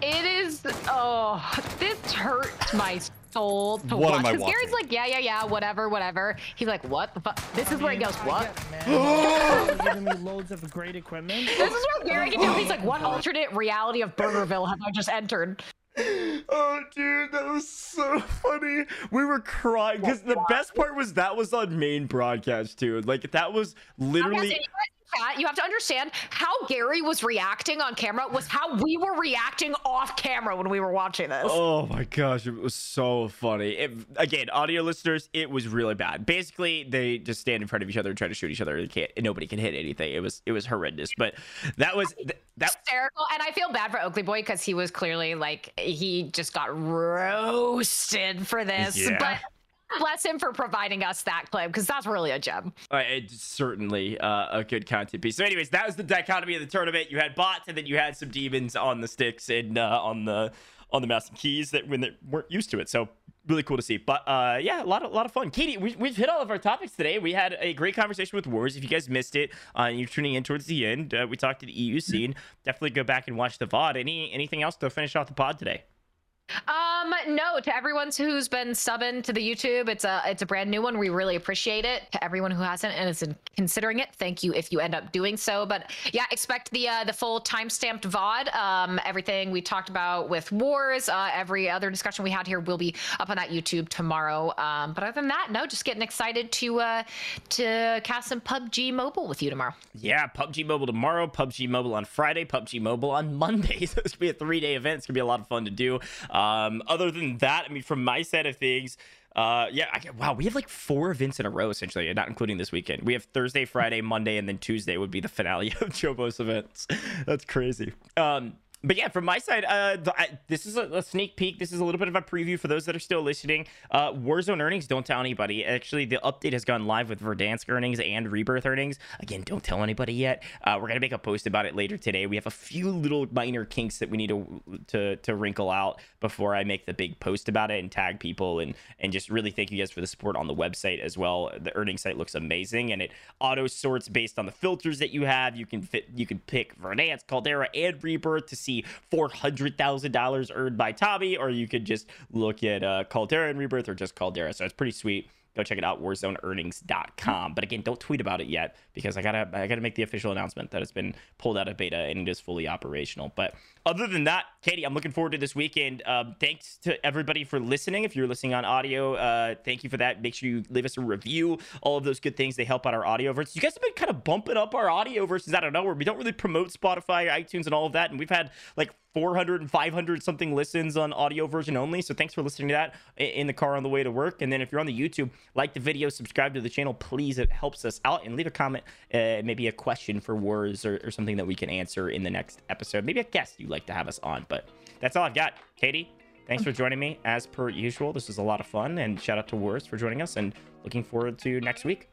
It is, oh, this hurts my soul to what watch. Am I watching? Gary's like, yeah, yeah, yeah, whatever, whatever. He's like, what the fuck? This is where he goes, what? Get, giving me loads of great equipment. This is where Gary can do. He's like, what alternate reality of Burgerville have I just entered? Oh, dude, that was so funny. We were crying because the best part was that was on main broadcast too. Like that was literally that, you have to understand how Gary was reacting on camera was how we were reacting off camera when we were watching this. Oh my gosh, it was so funny. It, again, audio listeners, it was really bad. Basically, they just stand in front of each other and try to shoot each other. And can't, and nobody can hit anything. It was it was horrendous. But that was that hysterical. And I feel bad for Oakley Boy because he was clearly like he just got roasted for this. Yeah. But bless him for providing us that clip because that's really a gem. It's certainly uh, a good content piece. So, anyways, that was the dichotomy of the tournament. You had bots, and then you had some demons on the sticks and uh, on the on the mouse and keys that when they weren't used to it. So really cool to see. But uh, yeah, a lot of a lot of fun. Katie, we, we've hit all of our topics today. We had a great conversation with Wars. If you guys missed it, uh, you're tuning in towards the end. Uh, we talked to the EU scene. Definitely go back and watch the VOD. Any anything else to finish off the pod today? Um, no, to everyone who's been subbing to the YouTube, it's a it's a brand new one. We really appreciate it. To everyone who hasn't and is considering it, thank you if you end up doing so. But yeah, expect the uh, the full time-stamped VOD. Um, everything we talked about with wars, uh, every other discussion we had here will be up on that YouTube tomorrow. Um, but other than that, no, just getting excited to uh to cast some PUBG Mobile with you tomorrow. Yeah, PUBG Mobile tomorrow, PUBG Mobile on Friday, PUBG Mobile on Monday. So it's gonna be a three-day event. It's gonna be a lot of fun to do. Um, other than that, I mean, from my side of things, uh, yeah, I, wow, we have like four events in a row essentially, not including this weekend. We have Thursday, Friday, Monday, and then Tuesday would be the finale of Chobos events. That's crazy. Um, but yeah, from my side, uh, I, this is a, a, sneak peek. This is a little bit of a preview for those that are still listening. Uh, Warzone earnings, don't tell anybody. Actually, the update has gone live with Verdansk earnings and Rebirth earnings. Again, don't tell anybody yet. Uh, we're gonna make a post about it later today. We have a few little minor kinks that we need to to to wrinkle out before I make the big post about it and tag people and and just really thank you guys for the support on the website as well. The earnings site looks amazing and it auto sorts based on the filters that you have. You can fit you can pick Verdansk, Caldera, and Rebirth to see see $400,000 earned by Tommy, or you could just look at uh, Caldera and Rebirth or just Caldera. So it's pretty sweet go check it out warzoneearnings.com but again don't tweet about it yet because i gotta i gotta make the official announcement that it's been pulled out of beta and it is fully operational. But other than that katie i'm looking forward to this weekend. Um, thanks to everybody for listening. If you're listening on audio uh, thank you for that. Make sure you leave us a review. All of those good things they help out our audio verses you guys have been kind of bumping up our audio verses out of nowhere. We don't really promote spotify itunes and all of that and we've had like 400 and 500 something listens on audio version only. So thanks for listening to that in the car on the way to work. And then if you're on the YouTube, like the video, subscribe to the channel, please. It helps us out and leave a comment, uh, maybe a question for Wars or, or something that we can answer in the next episode. Maybe a guest you'd like to have us on. But that's all I've got. Katie, thanks for joining me as per usual. This was a lot of fun. And shout out to Wars for joining us and looking forward to next week.